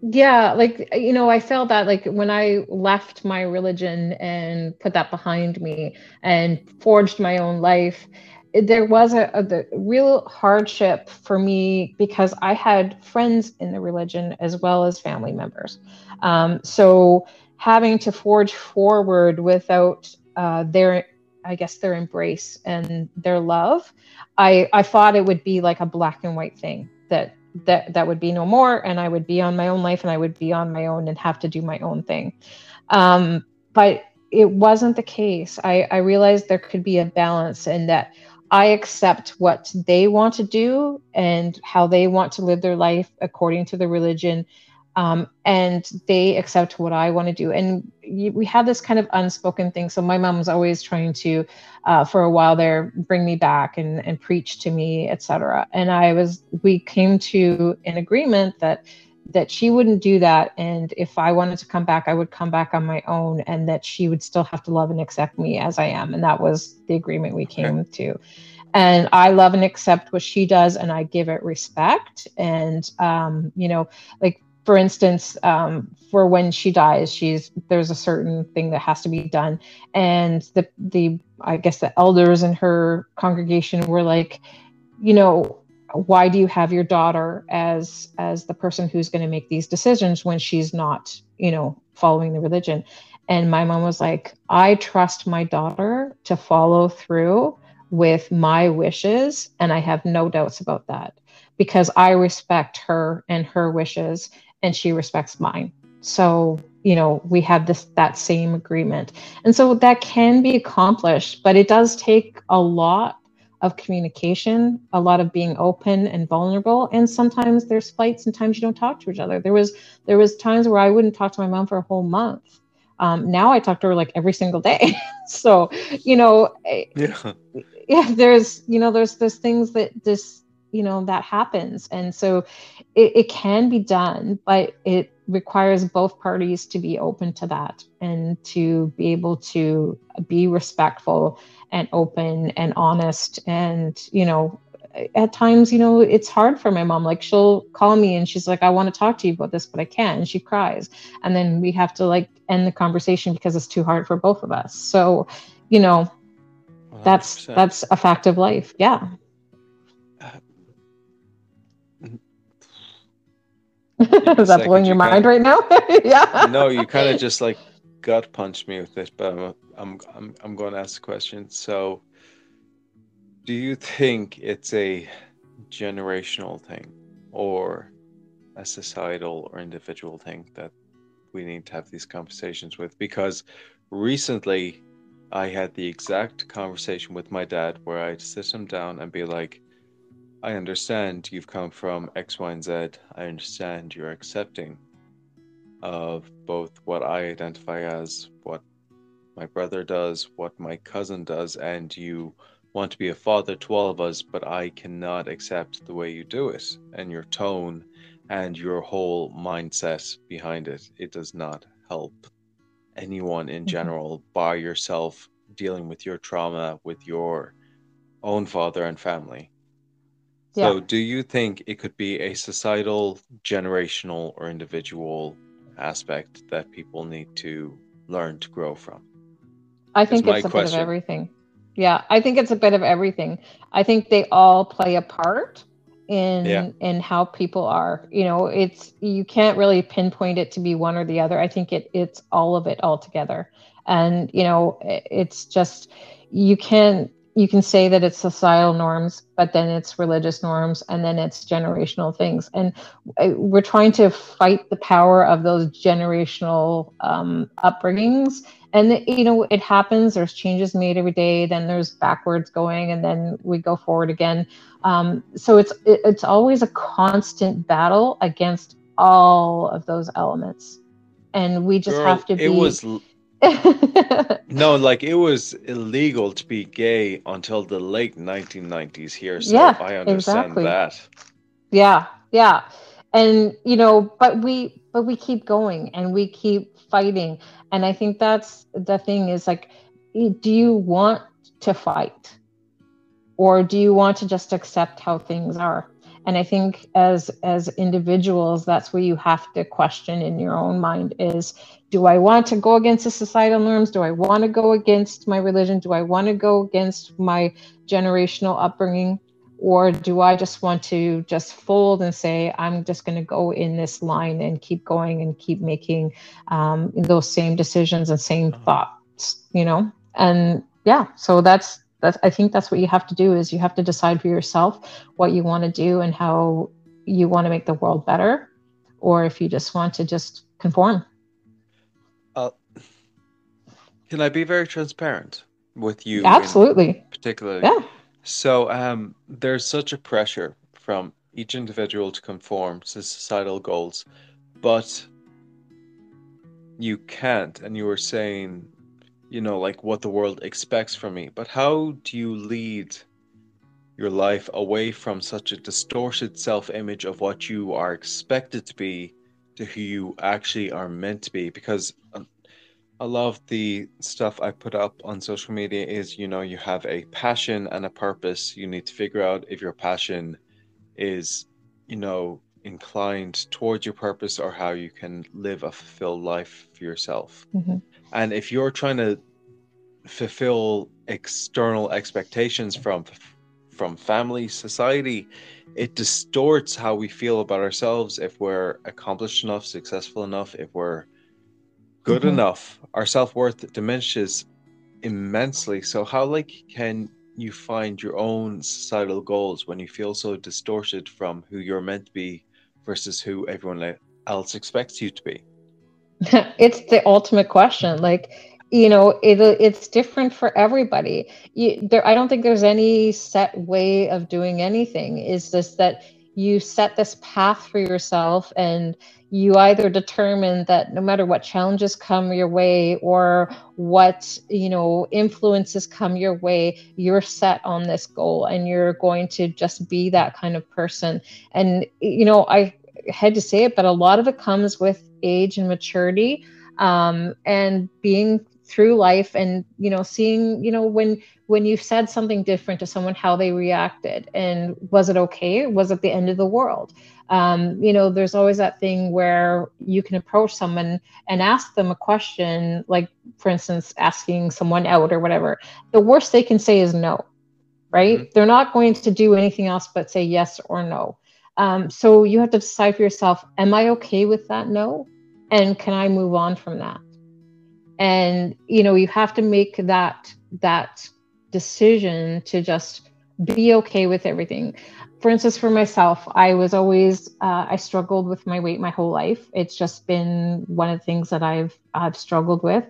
Yeah, like you know, I felt that like when I left my religion and put that behind me and forged my own life, there was a, a real hardship for me because I had friends in the religion as well as family members. Um, so having to forge forward without uh, their, I guess, their embrace and their love, I I thought it would be like a black and white thing that that that would be no more and i would be on my own life and i would be on my own and have to do my own thing. Um, but it wasn't the case. I, I realized there could be a balance and that i accept what they want to do and how they want to live their life according to the religion um, and they accept what i want to do. And we have this kind of unspoken thing. So my mom was always trying to uh, for a while there bring me back and, and preach to me etc and i was we came to an agreement that that she wouldn't do that. And if i wanted to come back i would come back on my own and that she would still have to love and accept me as i am. And that was the agreement we came to. And i love and accept what she does and i give it respect. And um, you know like for instance um, for when she dies she's there's a certain thing that has to be done. And the the i guess the elders in her congregation were like you know why do you have your daughter as as the person who's going to make these decisions when she's not you know following the religion? And my mom was like i trust my daughter to follow through with my wishes and i have no doubts about that because i respect her and her wishes and she respects mine so you know we have this that same agreement and so that can be accomplished but it does take a lot of communication, a lot of being open and vulnerable, and sometimes there's fights and times you don't talk to each other. There was there was times where I wouldn't talk to my mom for a whole month. Um, now I talk to her like every single day. so you know, eh, yeah yeah, there's you know there's there's things that this you know that happens, and so it, it can be done, but it requires both parties to be open to that and to be able to be respectful and open and honest. And you know at times you know it's hard for my mom. Like she'll call me and she's like i want to talk to you about this but i can't. And she cries. And then we have to like end the conversation because it's too hard for both of us. So you know that's 100%. that's a fact of life. Yeah is that second, blowing your you mind kinda- right now? Yeah. No you kind of just like gut punched me with this, but I'm, I'm i'm i'm going to ask a question. So do you think it's a generational thing or a societal or individual thing that we need to have these conversations with? Because recently I had the exact conversation with my dad where I'd sit him down and be like, I understand you've come from X, Y, and Z. I understand you're accepting of both what I identify as, what my brother does, what my cousin does, and you want to be a father to all of us, but I cannot accept the way you do it and your tone and your whole mindset behind it. It does not help anyone in Mhm. general by yourself dealing with your trauma with your own father and family. So, Yeah. do you think it could be a societal, generational, or individual aspect that people need to learn to grow from? I think it's a bit of everything. Yeah, I think it's a bit of everything. I think they all play a part in Yeah. in how people are. You know, it's you can't really pinpoint it to be one or the other. I think it it's all of it all together. And you know, it's just you can you can say that it's societal norms, but then it's religious norms, and then it's generational things. And uh, we're trying to fight the power of those generational um, upbringings. And you know it happens. There's changes made every day. Then there's backwards going and then we go forward again. Um, so it's it, it's always a constant battle against all of those elements. And we just Girl, have to be It was no, like it was illegal to be gay until the late 1990s here. So Yeah, I understand exactly. that. Yeah, yeah. and you know but we but we keep going and we keep fighting and i think that's the thing is like do you want to fight or do you want to just accept how things are and i think as as individuals that's where you have to question in your own mind is do i want to go against the societal norms? Do i want to go against my religion? Do i want to go against my generational upbringing? Or do i just want to just fold and say i'm just going to go in this line and keep going and keep making um, those same decisions and same uh-huh. thoughts you know? And yeah so that's that's i think that's what you have to do is you have to decide for yourself what you want to do and how you want to make the world better or if you just want to just conform. Uh, can i be very transparent with you absolutely. particularly yeah. So um, there's such a pressure from each individual to conform to societal goals but you can't and you were saying you know, like what the world expects from me. But how do you lead your life away from such a distorted self image of what you are expected to be to who you actually are meant to be? Because um, a lot of the stuff I put up on social media is, you know, you have a passion and a purpose. You need to figure out if your passion is, you know, inclined towards your purpose or how you can live a fulfilled life for yourself. Mm-hmm. And if you're trying to fulfill external expectations from from family, society, it distorts how we feel about ourselves if we're accomplished enough, successful enough, if we're good mm-hmm. enough. Our self-worth diminishes immensely. So how like can you find your own societal goals when you feel so distorted from who you're meant to be versus who everyone else expects you to be? it's the ultimate question. Like you know it, it's different for everybody. You, there i don't think there's any set way of doing anything. Is this that you set this path for yourself and you either determine that no matter what challenges come your way or what you know influences come your way you're set on this goal and you're going to just be that kind of person. And you know i had to say it but a lot of it comes with age and maturity um, and being through life and you know seeing you know when when you said something different to someone how they reacted and was it okay was it the end of the world? Um, you know there's always that thing where you can approach someone and ask them a question like for instance asking someone out or whatever. The worst they can say is no right? Mm-hmm. they're not going to do anything else but say yes or no um, so you have to decide for yourself am i okay with that no? And can i move on from that? And you know you have to make that that decision to just be okay with everything. For instance for myself i was always uh, i struggled with my weight my whole life. It's just been one of the things that i've i've struggled with.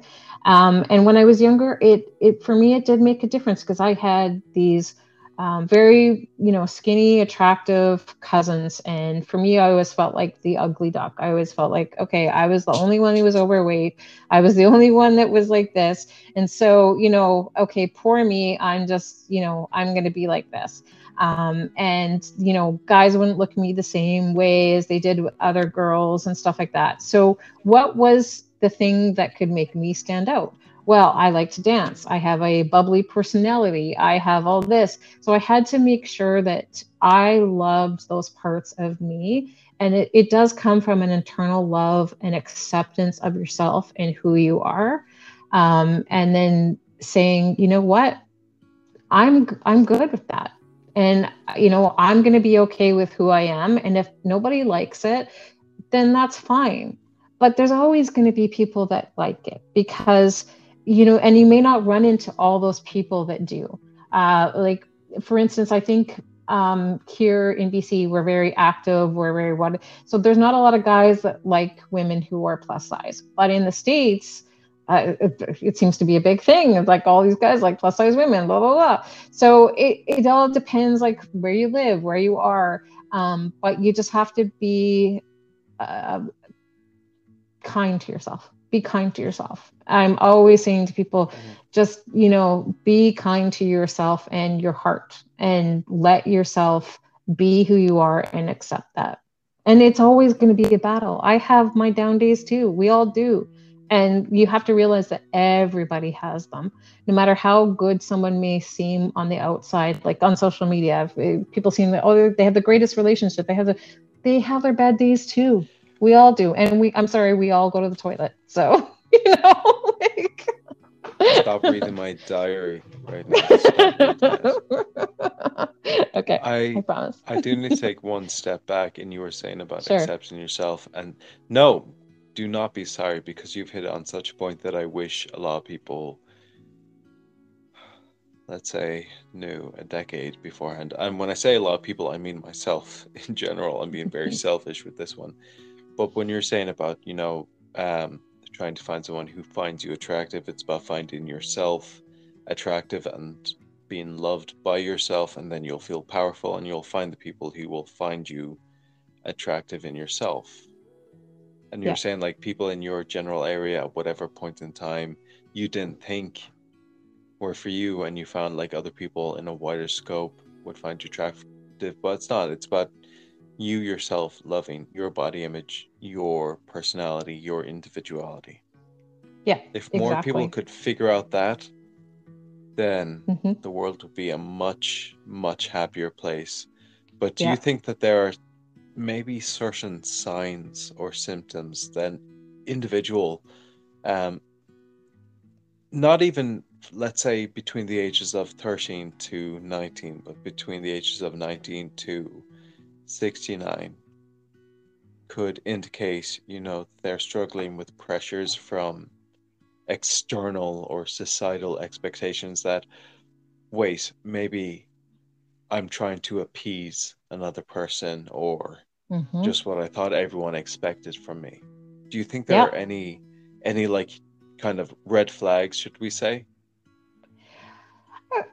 Um, and when i was younger it it for me it did make a difference because i had these um, very you know skinny attractive cousins. And for me i always felt like the ugly duck. I always felt like okay i was the only one who was overweight. I was the only one that was like this. And so you know okay poor me i'm just you know i'm going to be like this. Um, and you know guys wouldn't look at me the same way as they did with other girls and stuff like that. So what was the thing that could make me stand out well, I like to dance. I have a bubbly personality. I have all this. So I had to make sure that I loved those parts of me. And it, it does come from an internal love and acceptance of yourself and who you are. Um, and then saying, you know what? I'm I'm good with that. And you know, I'm going to be okay with who I am and if nobody likes it, then that's fine. But there's always going to be people that like it because you know, and you may not run into all those people that do. Uh, like, for instance, I think um, here in BC, we're very active, we're very what. So there's not a lot of guys that like women who are plus size. But in the States, uh, it, it, seems to be a big thing. It's like all these guys like plus size women, blah, blah, blah. So it, it all depends like where you live, where you are. Um, but you just have to be uh, kind to yourself be kind to yourself. I'm always saying to people, mm-hmm. just, you know, be kind to yourself and your heart and let yourself be who you are and accept that. and it's always going to be a battle. I have my down days too. We all do. And you have to realize that everybody has them. No matter how good someone may seem on the outside like on social media people seem that oh they have the greatest relationship. They have the they have their bad days too we all do. And we i'm sorry we all go to the toilet. So you know like... stop reading my diary right now. Okay I, I promise. I do need to take one step back and you were saying about Sure. accepting yourself. And no do not be sorry because you've hit on such a point that i wish a lot of people let's say knew a decade beforehand. And when i say a lot of people i mean myself in general. I'm being very selfish with this one but when you're saying about you know um, trying to find someone who finds you attractive it's about finding yourself attractive and being loved by yourself and then you'll feel powerful and you'll find the people who will find you attractive in yourself and you're Yeah. saying like people in your general area at whatever point in time you didn't think were for you and you found like other people in a wider scope would find you attractive but it's not it's about you yourself loving your body image your personality your individuality yeah if more people could figure out that then Mhm. the world would be a much much happier place but do Yeah. you think that there are maybe certain signs or symptoms that individual um not even let's say between the ages of 13 to 19 but between the ages of 19 to 69 could indicate you know they're struggling with pressures from external or societal expectations that wait maybe i'm trying to appease another person or Mhm. just what i thought everyone expected from me do you think there Yeah. are any any like kind of red flags should we say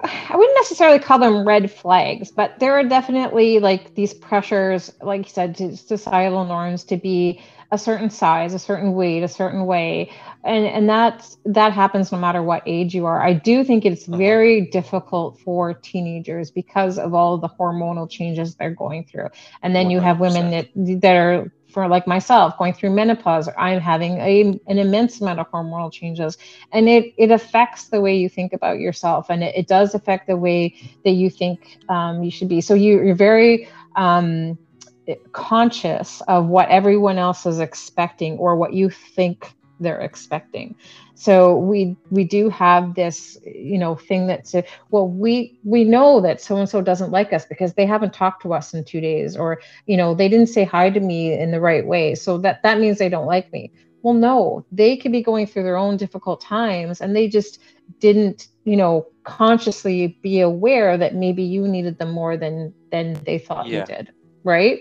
I wouldn't necessarily call them red flags, but there are definitely like these pressures, like you said, to societal norms to be a certain size, a certain weight, a certain way, and and that's that happens no matter what age you are. I do think it's Uh-huh. very difficult for teenagers because of all the hormonal changes they're going through, and then you have women that that are for like myself going through menopause. I'm having a, an immense amount of hormonal changes and it it affects the way you think about yourself and it, it does affect the way that you think um, you should be so you, you're very um, conscious of what everyone else is expecting or what you think they're expecting. So we we do have this you know thing that's well we we know that so and so doesn't like us because they haven't talked to us in two days or you know they didn't say hi to me in the right way. So that that means they don't like me. Well no they could be going through their own difficult times and they just didn't you know consciously be aware that maybe you needed them more than than they thought Yeah. you did right?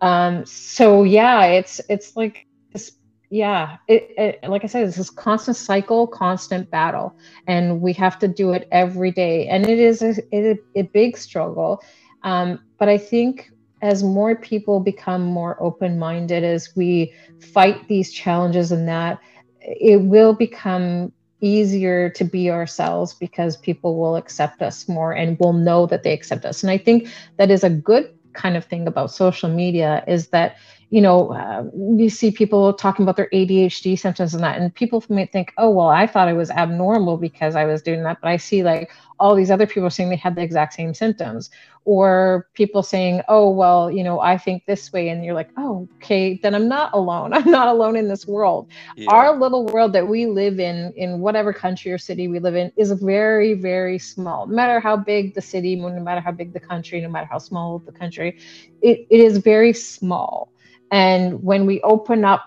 Um so yeah it's it's like this yeah it, it like i said it's this constant cycle constant battle and we have to do it every day. And it is a, it, a big struggle um but i think as more people become more open-minded as we fight these challenges and that it will become easier to be ourselves because people will accept us more and will know that they accept us. And i think that is a good kind of thing about social media is that you know uh, you see people talking about their adhd symptoms and that and people might think oh well i thought i was abnormal because i was doing that but i see like all these other people saying they had the exact same symptoms or people saying oh well you know i think this way and you're like oh okay then i'm not alone. I'm not alone in this world. Yeah. our little world that we live in in whatever country or city we live in is very very small. No matter how big the city no matter how big the country no matter how small the country it, it is very small and when we open up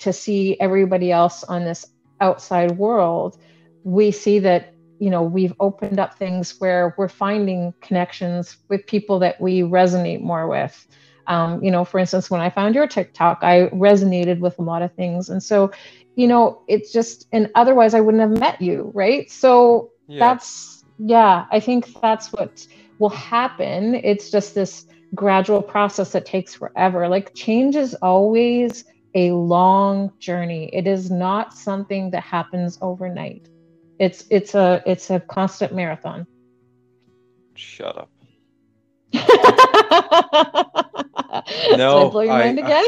to see everybody else on this outside world we see that you know we've opened up things where we're finding connections with people that we resonate more with. Um, you know for instance when i found your tiktok i resonated with a lot of things. And so you know it's just and otherwise i wouldn't have met you right? So Yeah. that's yeah i think that's what will happen. It's just this gradual process that takes forever like change is always a long journey it is not something that happens overnight it's it's a it's a constant marathon Shut up. No, blow your I- mind again?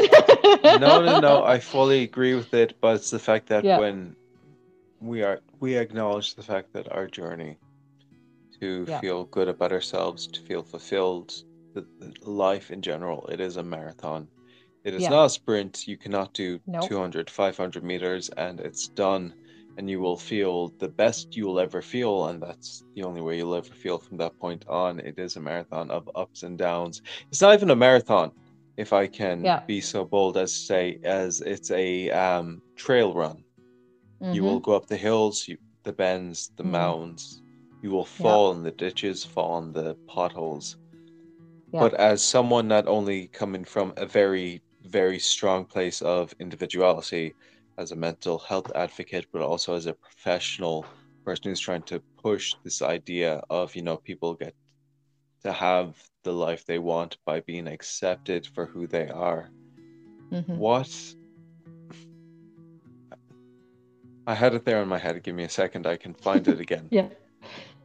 no, no, no. I fully agree with it, but it's the fact that Yeah. when we are we acknowledge the fact that our journey to Yeah. feel good about ourselves, to feel fulfilled, life in general, it is a marathon. It is Yeah. not a sprint. You cannot do Nope. 200, 500 meters and it's done. And you will feel the best you will ever feel. And that's the only way you'll ever feel from that point on. It is a marathon of ups and downs. It's not even a marathon, if I can Yeah. be so bold as to say, as it's a um, trail run. You Mhm. will go up the hills, you, the bends, the Mhm. mounds. You will fall in the ditches, fall in the potholes. Yeah. But as someone not only coming from a very, very strong place of individuality, as a mental health advocate, but also as a professional person who's trying to push this idea of, you know, people get to have the life they want by being accepted for who they are. Mhm. What I had it there in my head. Give me a second. I can find it again. Yeah.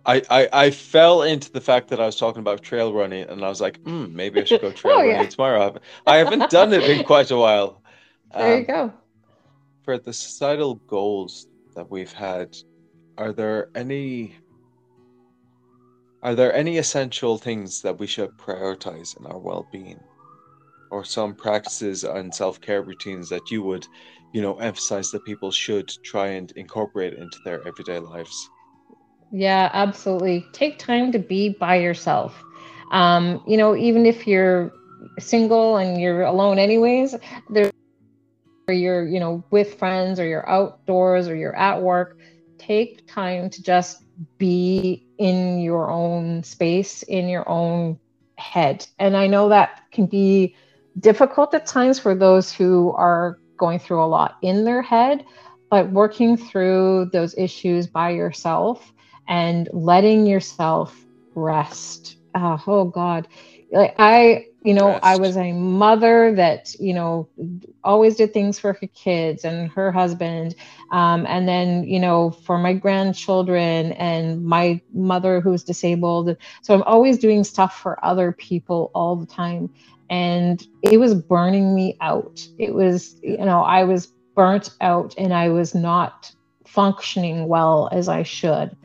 I, I, I fell into the fact that I was talking about trail running, and I was like, hmm, maybe I should go trail Oh, running yeah. tomorrow. I haven't, done it in quite a while. There you Um, go. For the societal goals that we've had, are there any are there any essential things that we should prioritize in our well-being, or some practices and self-care routines that you would, you know, emphasize that people should try and incorporate into their everyday lives? Yeah, absolutely. Take time to be by yourself. Um, you know, even if you're single and you're alone anyways, there or you're, you know, with friends or you're outdoors or you're at work, take time to just be in your own space, in your own head. And I know that can be difficult at times for those who are going through a lot in their head, but working through those issues by yourself and letting yourself rest. Uh, oh God, like I, you know, I was a mother that you know always did things for her kids and her husband, um, and then you know for my grandchildren and my mother who's disabled. So I'm always doing stuff for other people all the time, and it was burning me out. It was, you know, I was burnt out and I was not functioning well as I should.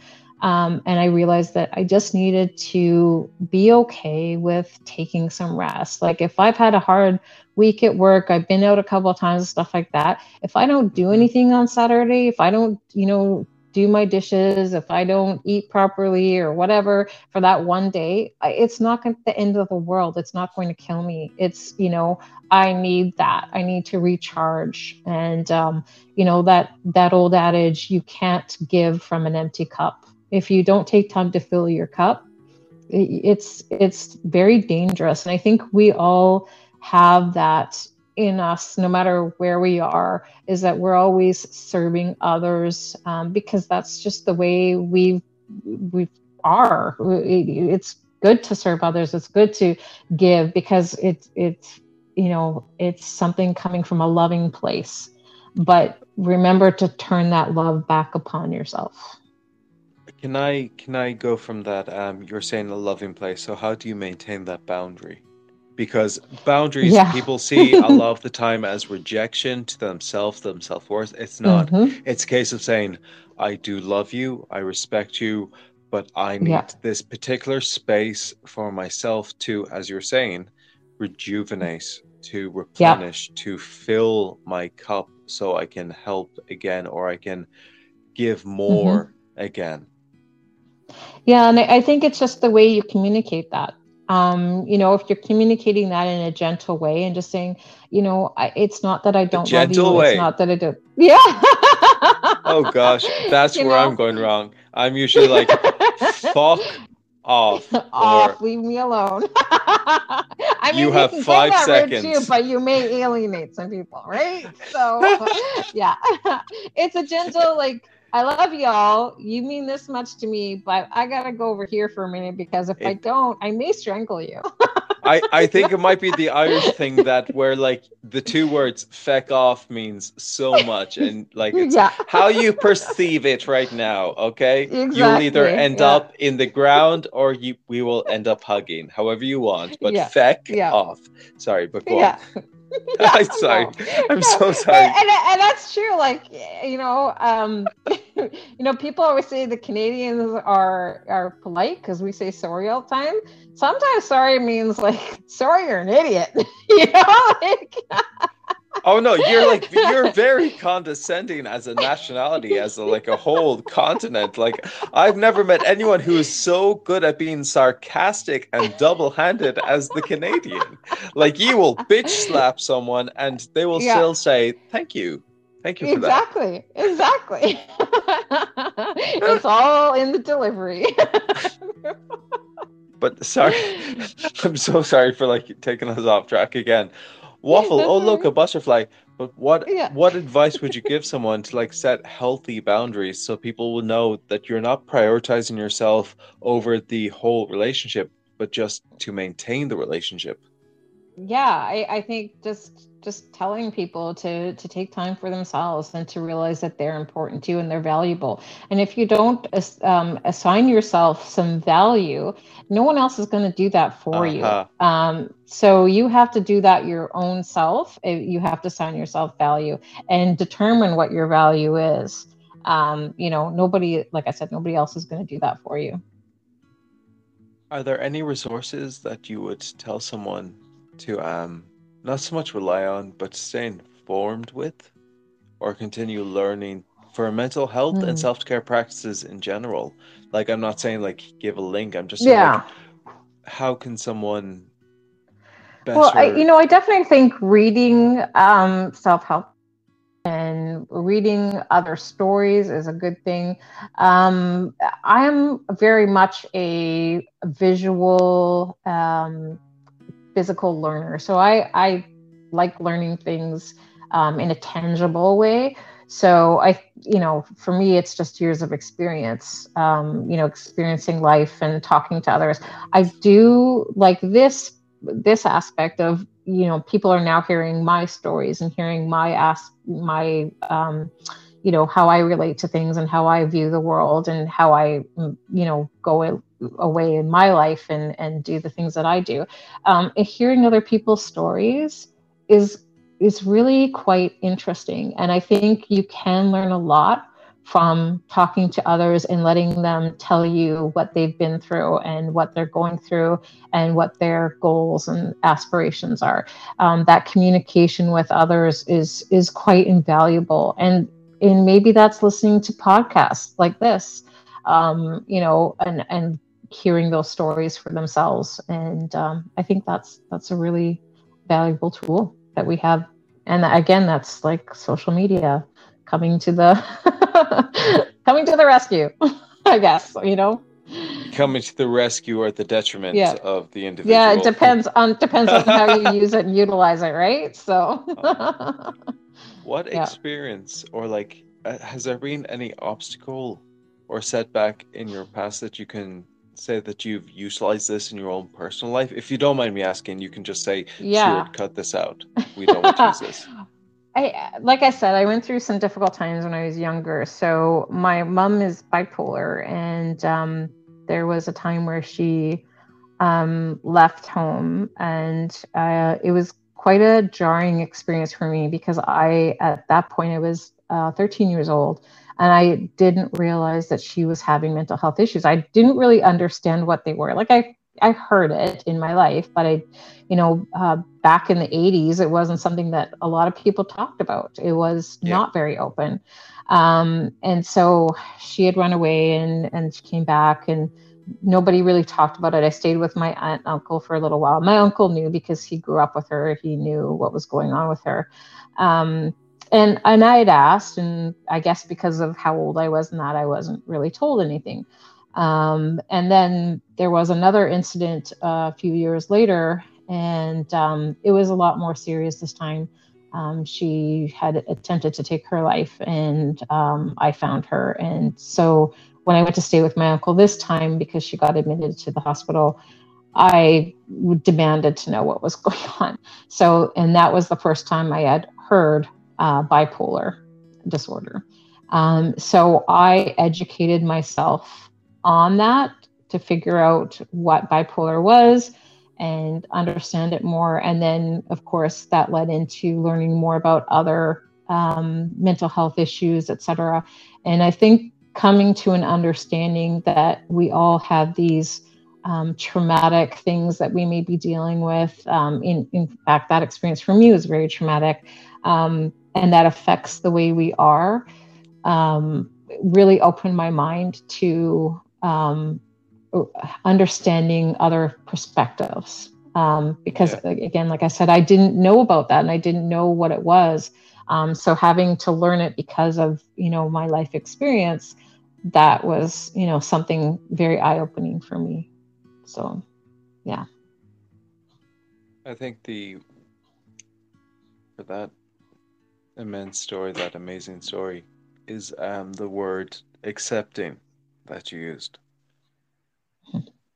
Um, and I realized that I just needed to be okay with taking some rest. Like if I've had a hard week at work, I've been out a couple of times, and stuff like that. If I don't do anything on Saturday, if I don't, you know, do my dishes, if I don't eat properly or whatever for that one day, I- it's not going the end of the world. It's not going to kill me. It's, you know, I need that. I need to recharge. And, um, you know, that, that old adage, you can't give from an empty cup if you don't take time to fill your cup it's it's very dangerous. And i think we all have that in us no matter where we are is that we're always serving others um, because that's just the way we we are. It's good to serve others. It's good to give because it's it's you know it's something coming from a loving place. But remember to turn that love back upon yourself Can I can I go from that? Um, you're saying a loving place. So how do you maintain that boundary? Because boundaries Yeah. people see a lot of the time as rejection to themselves, them self worth. It's not. Mhm. It's a case of saying, I do love you, I respect you, but I need Yeah. this particular space for myself to, as you're saying, rejuvenate, to replenish, to fill my cup so I can help again or I can give more again. Yeah, and I, think it's just the way you communicate that. Um, you know, if you're communicating that in a gentle way and just saying, you know, I, it's not that I don't love gentle you, way. it's not that I do. Yeah. Oh gosh, that's You where know? I'm going wrong. I'm usually like, fuck off. Off, leave me alone. I mean, You have can get five that route too, seconds. but you may alienate some people, right? So, yeah, it's a gentle like. I love y'all. You mean this much to me, but I gotta go over here for a minute because if I don't, I may strangle you. I, I think it might be the Irish thing that where like the two words feck off means so much and like it's Yeah. how you perceive it right now, okay? You'll either end yeah. up in the ground or you we will end up hugging, however you want. But Yeah, feck off. Sorry, but go on. I'm sorry. I'm so sorry. And, and, and that's true. Like, you know, um, you know, people always say the Canadians are are polite because we say sorry all the time. Sometimes sorry means like sorry you're an idiot. you know, like Oh no, you're like you're very condescending as a nationality, as a, like a whole continent. Like I've never met anyone who is so good at being sarcastic and double-handed as the Canadian. Like you will bitch slap someone and they will Yeah. still say thank you, thank you for that. exactly, exactly. it's all in the delivery. But sorry, I'm so sorry for like taking us off track again. Waffle. Oh look, a butterfly. But what Yeah. what advice would you give someone to like set healthy boundaries so people will know that you're not prioritizing yourself over the whole relationship, but just to maintain the relationship? yeah I, I think just just telling people to to take time for themselves and to realize that they're important to you and they're valuable. And if you don't um, assign yourself some value no one else is going to do that for Uh-huh. you um, so you have to do that your own self you have to assign yourself value and determine what your value is. Um, you know nobody like i said nobody else is going to do that for you. Are there any resources that you would tell someone to um not so much rely on, but stay informed with, or continue learning for mental health and Hmm. self care practices in general? Like I'm not saying like give a link. I'm just saying, yeah like, how can someone better? Well, I, you know, I definitely think reading um, self-help and reading other stories is a good thing. Um, I'm very much a visual, um, physical learner, so I I like learning things um, in a tangible way. So I, you know, for me, it's just years of experience. Um, you know, experiencing life and talking to others. I do like this this aspect of you know people are now hearing my stories and hearing my ask my um, you know how I relate to things and how I view the world and how I you know go away in my life and and do the things that I do. Um, hearing other people's stories is is really quite interesting, and I think you can learn a lot from talking to others and letting them tell you what they've been through and what they're going through and what their goals and aspirations are. Um, that communication with others is is quite invaluable, and and maybe that's listening to podcasts like this, um, you know, and and hearing those stories for themselves. And um, I think that's that's a really valuable tool that we have. And again, that's like social media coming to the coming to the rescue, I guess. You know. coming to the rescue or at the detriment Yeah. of the individual. Yeah, it depends on depends on how you use it and utilize it, right? So What Yeah. experience or like uh, has there been any obstacle or setback in your past that you can say that you've utilized this in your own personal life? If you don't mind me asking, you can just say, Yeah. "Sure, cut this out. We don't want to use this." I like I said, I went through some difficult times when I was younger. So my mom is bipolar, and um, there was a time where she um, left home, and uh, it was quite a jarring experience for me because I, at that point, I was uh, 13 years old, and I didn't realize that she was having mental health issues. I didn't really understand what they were. Like I, I heard it in my life, but I, you know, uh, back in the 80s, it wasn't something that a lot of people talked about. It was Yeah. not very open. Um, and so she had run away and, and she came back and nobody really talked about it. I stayed with my aunt and uncle for a little while. My uncle knew because he grew up with her. He knew what was going on with her. Um, and, and I had asked, and I guess because of how old I was and that, I wasn't really told anything. Um, and then there was another incident uh, a few years later, and um, it was a lot more serious this time. Um, she had attempted to take her life, and um, I found her. And so when I went to stay with my uncle this time, because she got admitted to the hospital, I demanded to know what was going on. So, and that was the first time I had heard uh, bipolar disorder. Um, so I educated myself on that to figure out what bipolar was and understand it more. And then, of course, that led into learning more about other um, mental health issues, etc. And I think coming to an understanding that we all have these um, traumatic things that we may be dealing with. Um, in, in fact, that experience for me was very traumatic, um, and that affects the way we are. Um, really opened my mind to um, understanding other perspectives. Um, because yeah. again, like I said, I didn't know about that, and I didn't know what it was. so having to learn it because of you know my life experience, that was you know something very eye opening for me. So, yeah. I think the for that immense story, that amazing story, is um the word accepting that you used.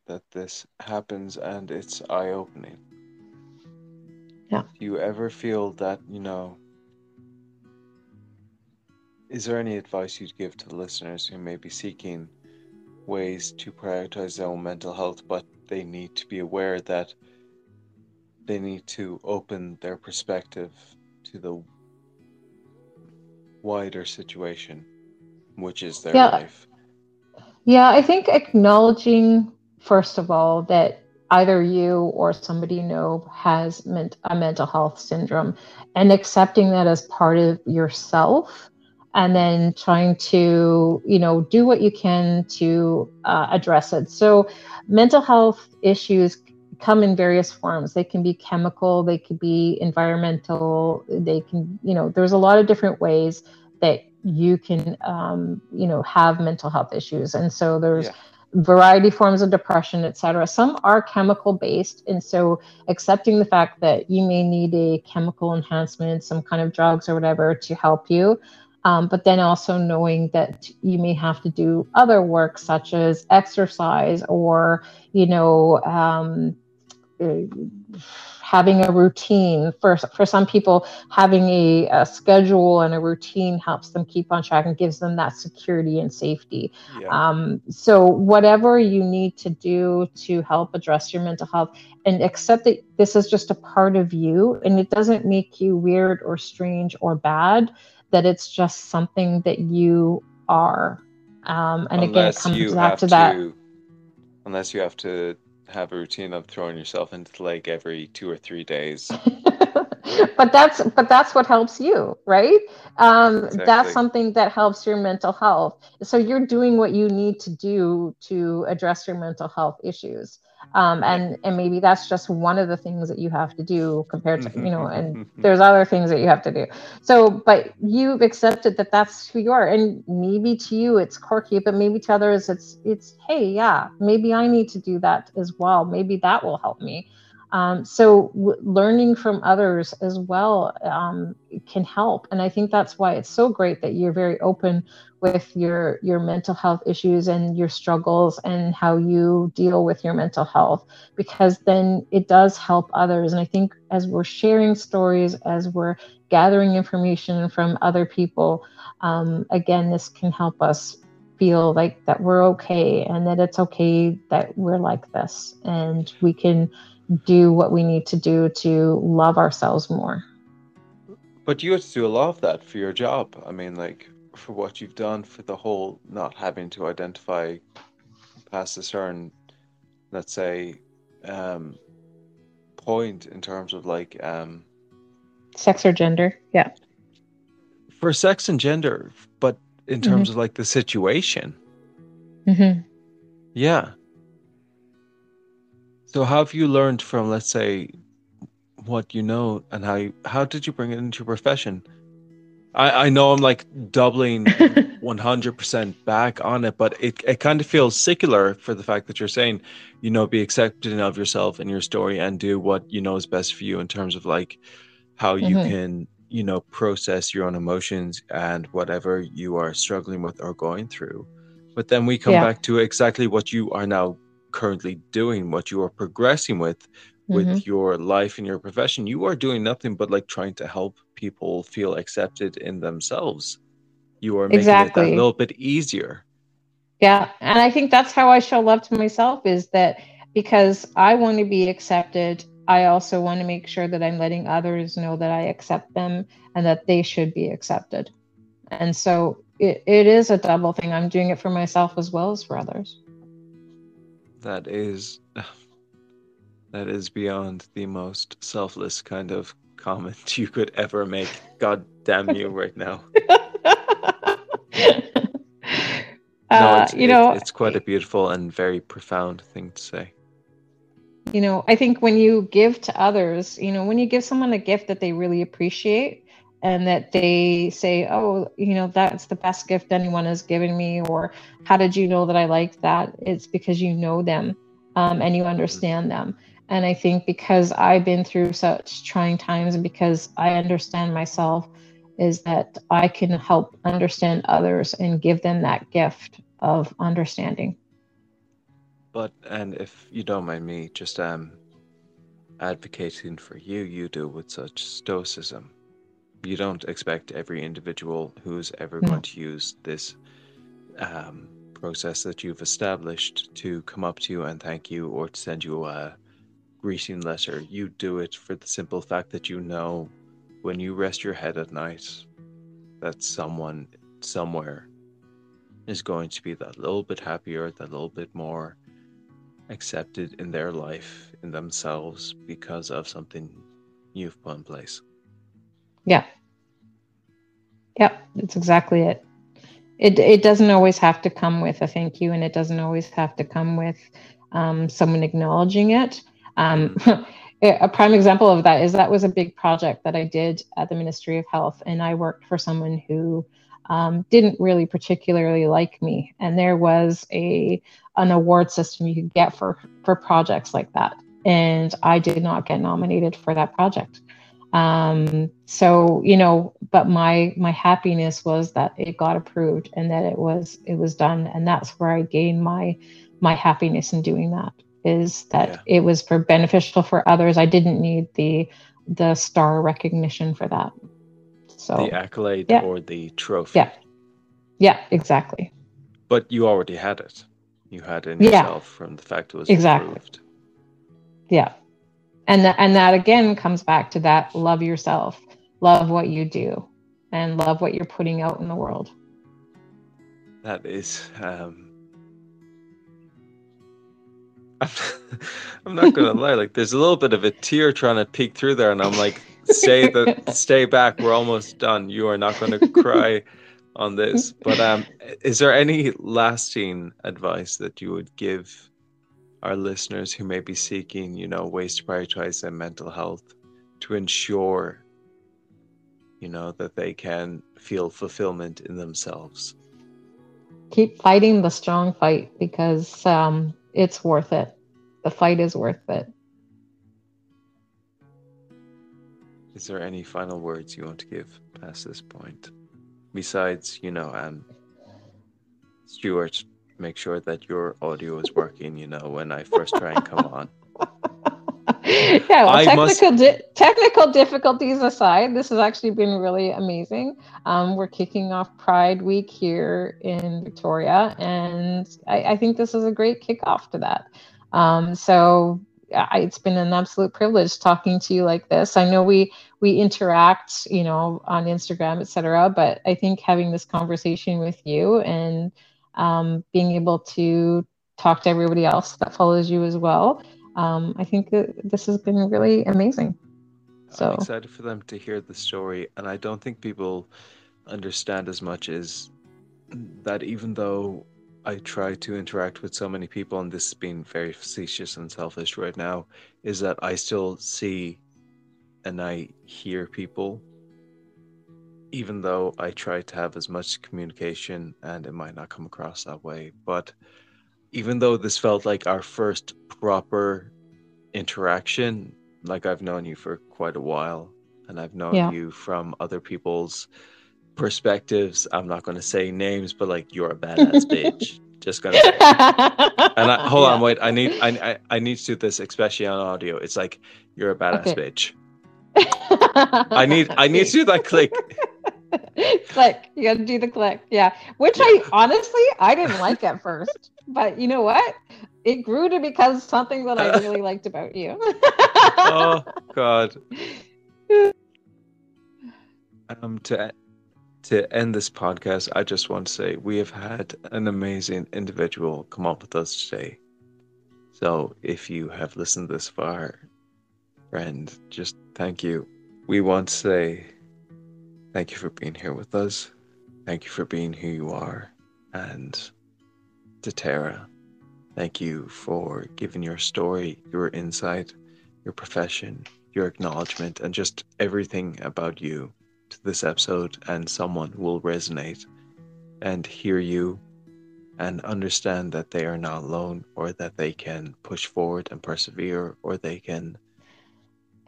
that this happens and it's eye opening. Yeah. Do you ever feel that, you know, is there any advice you'd give to the listeners who may be seeking ways to prioritize their own mental health, but they need to be aware that they need to open their perspective to the wider situation, which is their yeah. life. Yeah, I think acknowledging, first of all, that either you or somebody you know has a mental health syndrome and accepting that as part of yourself and then trying to you know do what you can to uh, address it so mental health issues come in various forms. They can be chemical they could be environmental they can you know there's a lot of different ways that you can um, you know have mental health issues. And so there's yeah. variety forms of depression etc some are chemical based and so accepting the fact that you may need a chemical enhancement some kind of drugs or whatever to help you um, but then also knowing that you may have to do other work such as exercise or you know um, having a routine for for some people having a, a, schedule and a routine helps them keep on track and gives them that security and safety yeah. um, so whatever you need to do to help address your mental health and accept that this is just a part of you and it doesn't make you weird or strange or bad that it's just something that you are. Um, and unless again, it comes back to, to that. Unless you have to have a routine of throwing yourself into the lake every two or three days. but that's but that's what helps you, right? Um, exactly. That's something that helps your mental health. So you're doing what you need to do to address your mental health issues um, and and maybe that's just one of the things that you have to do compared to mm-hmm, you know and mm-hmm, mm-hmm. there's other things that you have to do. So but you've accepted that that's who you are and maybe to you it's quirky but maybe to others it's it's hey yeah maybe i need to do that as well. Maybe that will help me um, so w- learning from others as well um, can help, and I think that's why it's so great that you're very open with your your mental health issues and your struggles and how you deal with your mental health, because then it does help others. And I think as we're sharing stories, as we're gathering information from other people, um, again, this can help us feel like that we're okay and that it's okay that we're like this and we can do what we need to do to love ourselves more. But you have to do a lot of that for your job. I mean, like for what you've done for the whole not having to identify past a certain, let's say, um, point in terms of like um, sex or gender. Yeah. For sex and gender, but in terms mm-hmm. of like the situation. Mm-hmm. Yeah. So how have you learned from, let's say, what you know, and how you, how did you bring it into your profession? I, I know I'm like doubling 100% back on it, but it, it kind of feels secular for the fact that you're saying, you know, be accepting of yourself and your story and do what you know is best for you in terms of like how you mm-hmm. can, you know, process your own emotions and whatever you are struggling with or going through. But then we come yeah. back to exactly what you are now currently doing, what you are progressing with with Mhm. your life and your profession, you are doing nothing but like trying to help people feel accepted in themselves. You are making it a little bit easier. Yeah, and I think that's how I show love to myself is that because I want to be accepted, I also want to make sure that I'm letting others know that I accept them and that they should be accepted. And so it, it is a double thing. I'm doing it for myself as well as for others. That is that is beyond the most selfless kind of comment you could ever make. God damn you right now. uh, it's, you know, it's, it's quite a beautiful and very profound thing to say. you know i think when you give to others you know when you give someone a gift that they really appreciate and that they say oh you know that's the best gift anyone has given me or how did you know that i like that? It's because you know them um, and you understand them. And i think because i've been through such trying times and because i understand myself is that i can help understand others and give them that gift of understanding. But and if you don't mind me just um advocating for you, you do with such stoicism. You don't expect every individual who's ever No. going to use this um, process that you've established to come up to you and thank you or to send you a greeting letter. You do it for the simple fact that you know when you rest your head at night that someone somewhere is going to be that little bit happier, that little bit more accepted in their life, in themselves, because of something you've put in place. Yeah. Yep, that's exactly it. It it doesn't always have to come with a thank you, and it doesn't always have to come with um, someone acknowledging it. Um, a prime example of that is that was a big project that I did at the Ministry of Health, and I worked for someone who um, didn't really particularly like me, and there was a an award system you could get for for projects like that, and I did not get nominated for that project um so you know but my my happiness was that it got approved and that it was it was done and that's where i gained my my happiness in doing that is that Yeah. it was for beneficial for others i didn't need the the star recognition for that so the accolade yeah. or the trophy. yeah yeah exactly But you already had it. You had it in Yeah. yourself from the fact it was Exactly. approved. yeah and that and that again comes back to that love yourself love what you do and love what you're putting out in the world That is um I'm, I'm not gonna lie, like there's a little bit of a tear trying to peek through there, and I'm like, stay the stay back, we're almost done. You are not gonna cry on this. But um is there any lasting advice that you would give our listeners who may be seeking, you know, ways to prioritize their mental health to ensure, you know, that they can feel fulfillment in themselves? keep fighting the strong fight because um, it's worth it. The fight is worth it. Is there any final words you want to give past this point? Besides, you know, um, Stuart, make sure that your audio is working, you know, when I first try and come on. yeah, well, I technical must- di- technical difficulties aside, this has actually been really amazing. Um, we're kicking off Pride Week here in Victoria, and I, I think this is a great kickoff to that. Um, so I, it's been an absolute privilege talking to you like this. I know we we interact, you know, on Instagram, etc. But I think having this conversation with you and um, being able to talk to everybody else that follows you as well um, I think this has been really amazing. So I'm excited for them to hear the story, and I don't think people understand as much as that. Even though I try to interact with so many people, and this is being very facetious and selfish right now, is that I still see and I hear people, even though I try to have as much communication, and it might not come across that way, but even though this felt like our first proper interaction, like I've known you for quite a while, and I've known Yeah. you from other people's perspectives. I'm not going to say names, but like you're a badass bitch. Just gonna say. and I, hold on, wait. I need I, I I need to do this, especially on audio. It's like you're a badass Okay. bitch. I need I need to do that click. click. You gotta do the click. Yeah. Which I honestly I didn't like at first. But you know what? It grew to because something that I really liked about you. Oh God. Um to to end this podcast, I just want to say we have had an amazing individual come up with us today. So if you have listened this far, friend, just thank you. We want to say thank you for being here with us. Thank you for being who you are. And to Tara, thank you for giving your story, your insight, your profession, your acknowledgement, and just everything about you to this episode. And someone will resonate and hear you and understand that they are not alone or that they can push forward and persevere or they can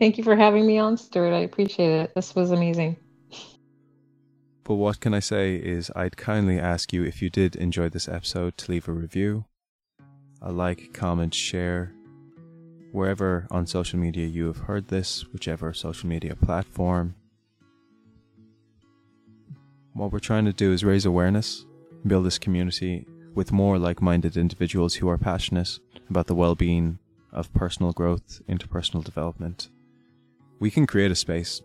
Thank you for having me on, Stuart. I appreciate it. This was amazing. But what can I say is I'd kindly ask you if you did enjoy this episode to leave a review, a like, comment, share, wherever on social media you have heard this, whichever social media platform. What we're trying to do is raise awareness, build this community with more like minded individuals who are passionate about the well being of personal growth, interpersonal development. We can create a space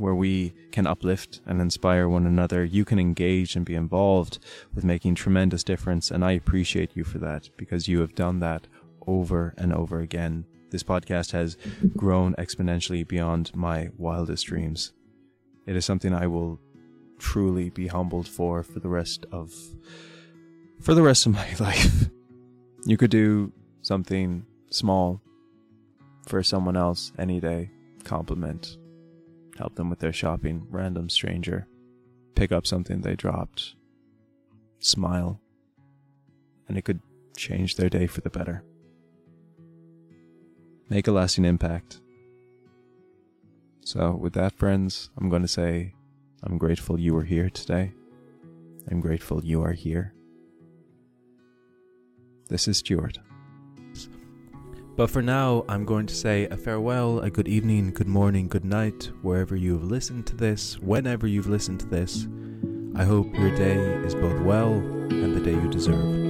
where we can uplift and inspire one another. You can engage and be involved with making tremendous difference. And I appreciate you for that because you have done that over and over again. This podcast has grown exponentially beyond my wildest dreams. It is something I will truly be humbled for for the rest of for the rest of my life. You could do something small for someone else any day. Compliment, help them with their shopping, random stranger, pick up something they dropped, smile, and it could change their day for the better. Make a lasting impact. So, with that, friends, I'm going to say I'm grateful you were here today. I'm grateful you are here. This is Stuart. But for now, I'm going to say a farewell, a good evening, good morning, good night, wherever you have listened to this, whenever you've listened to this. I hope your day is both well and the day you deserve.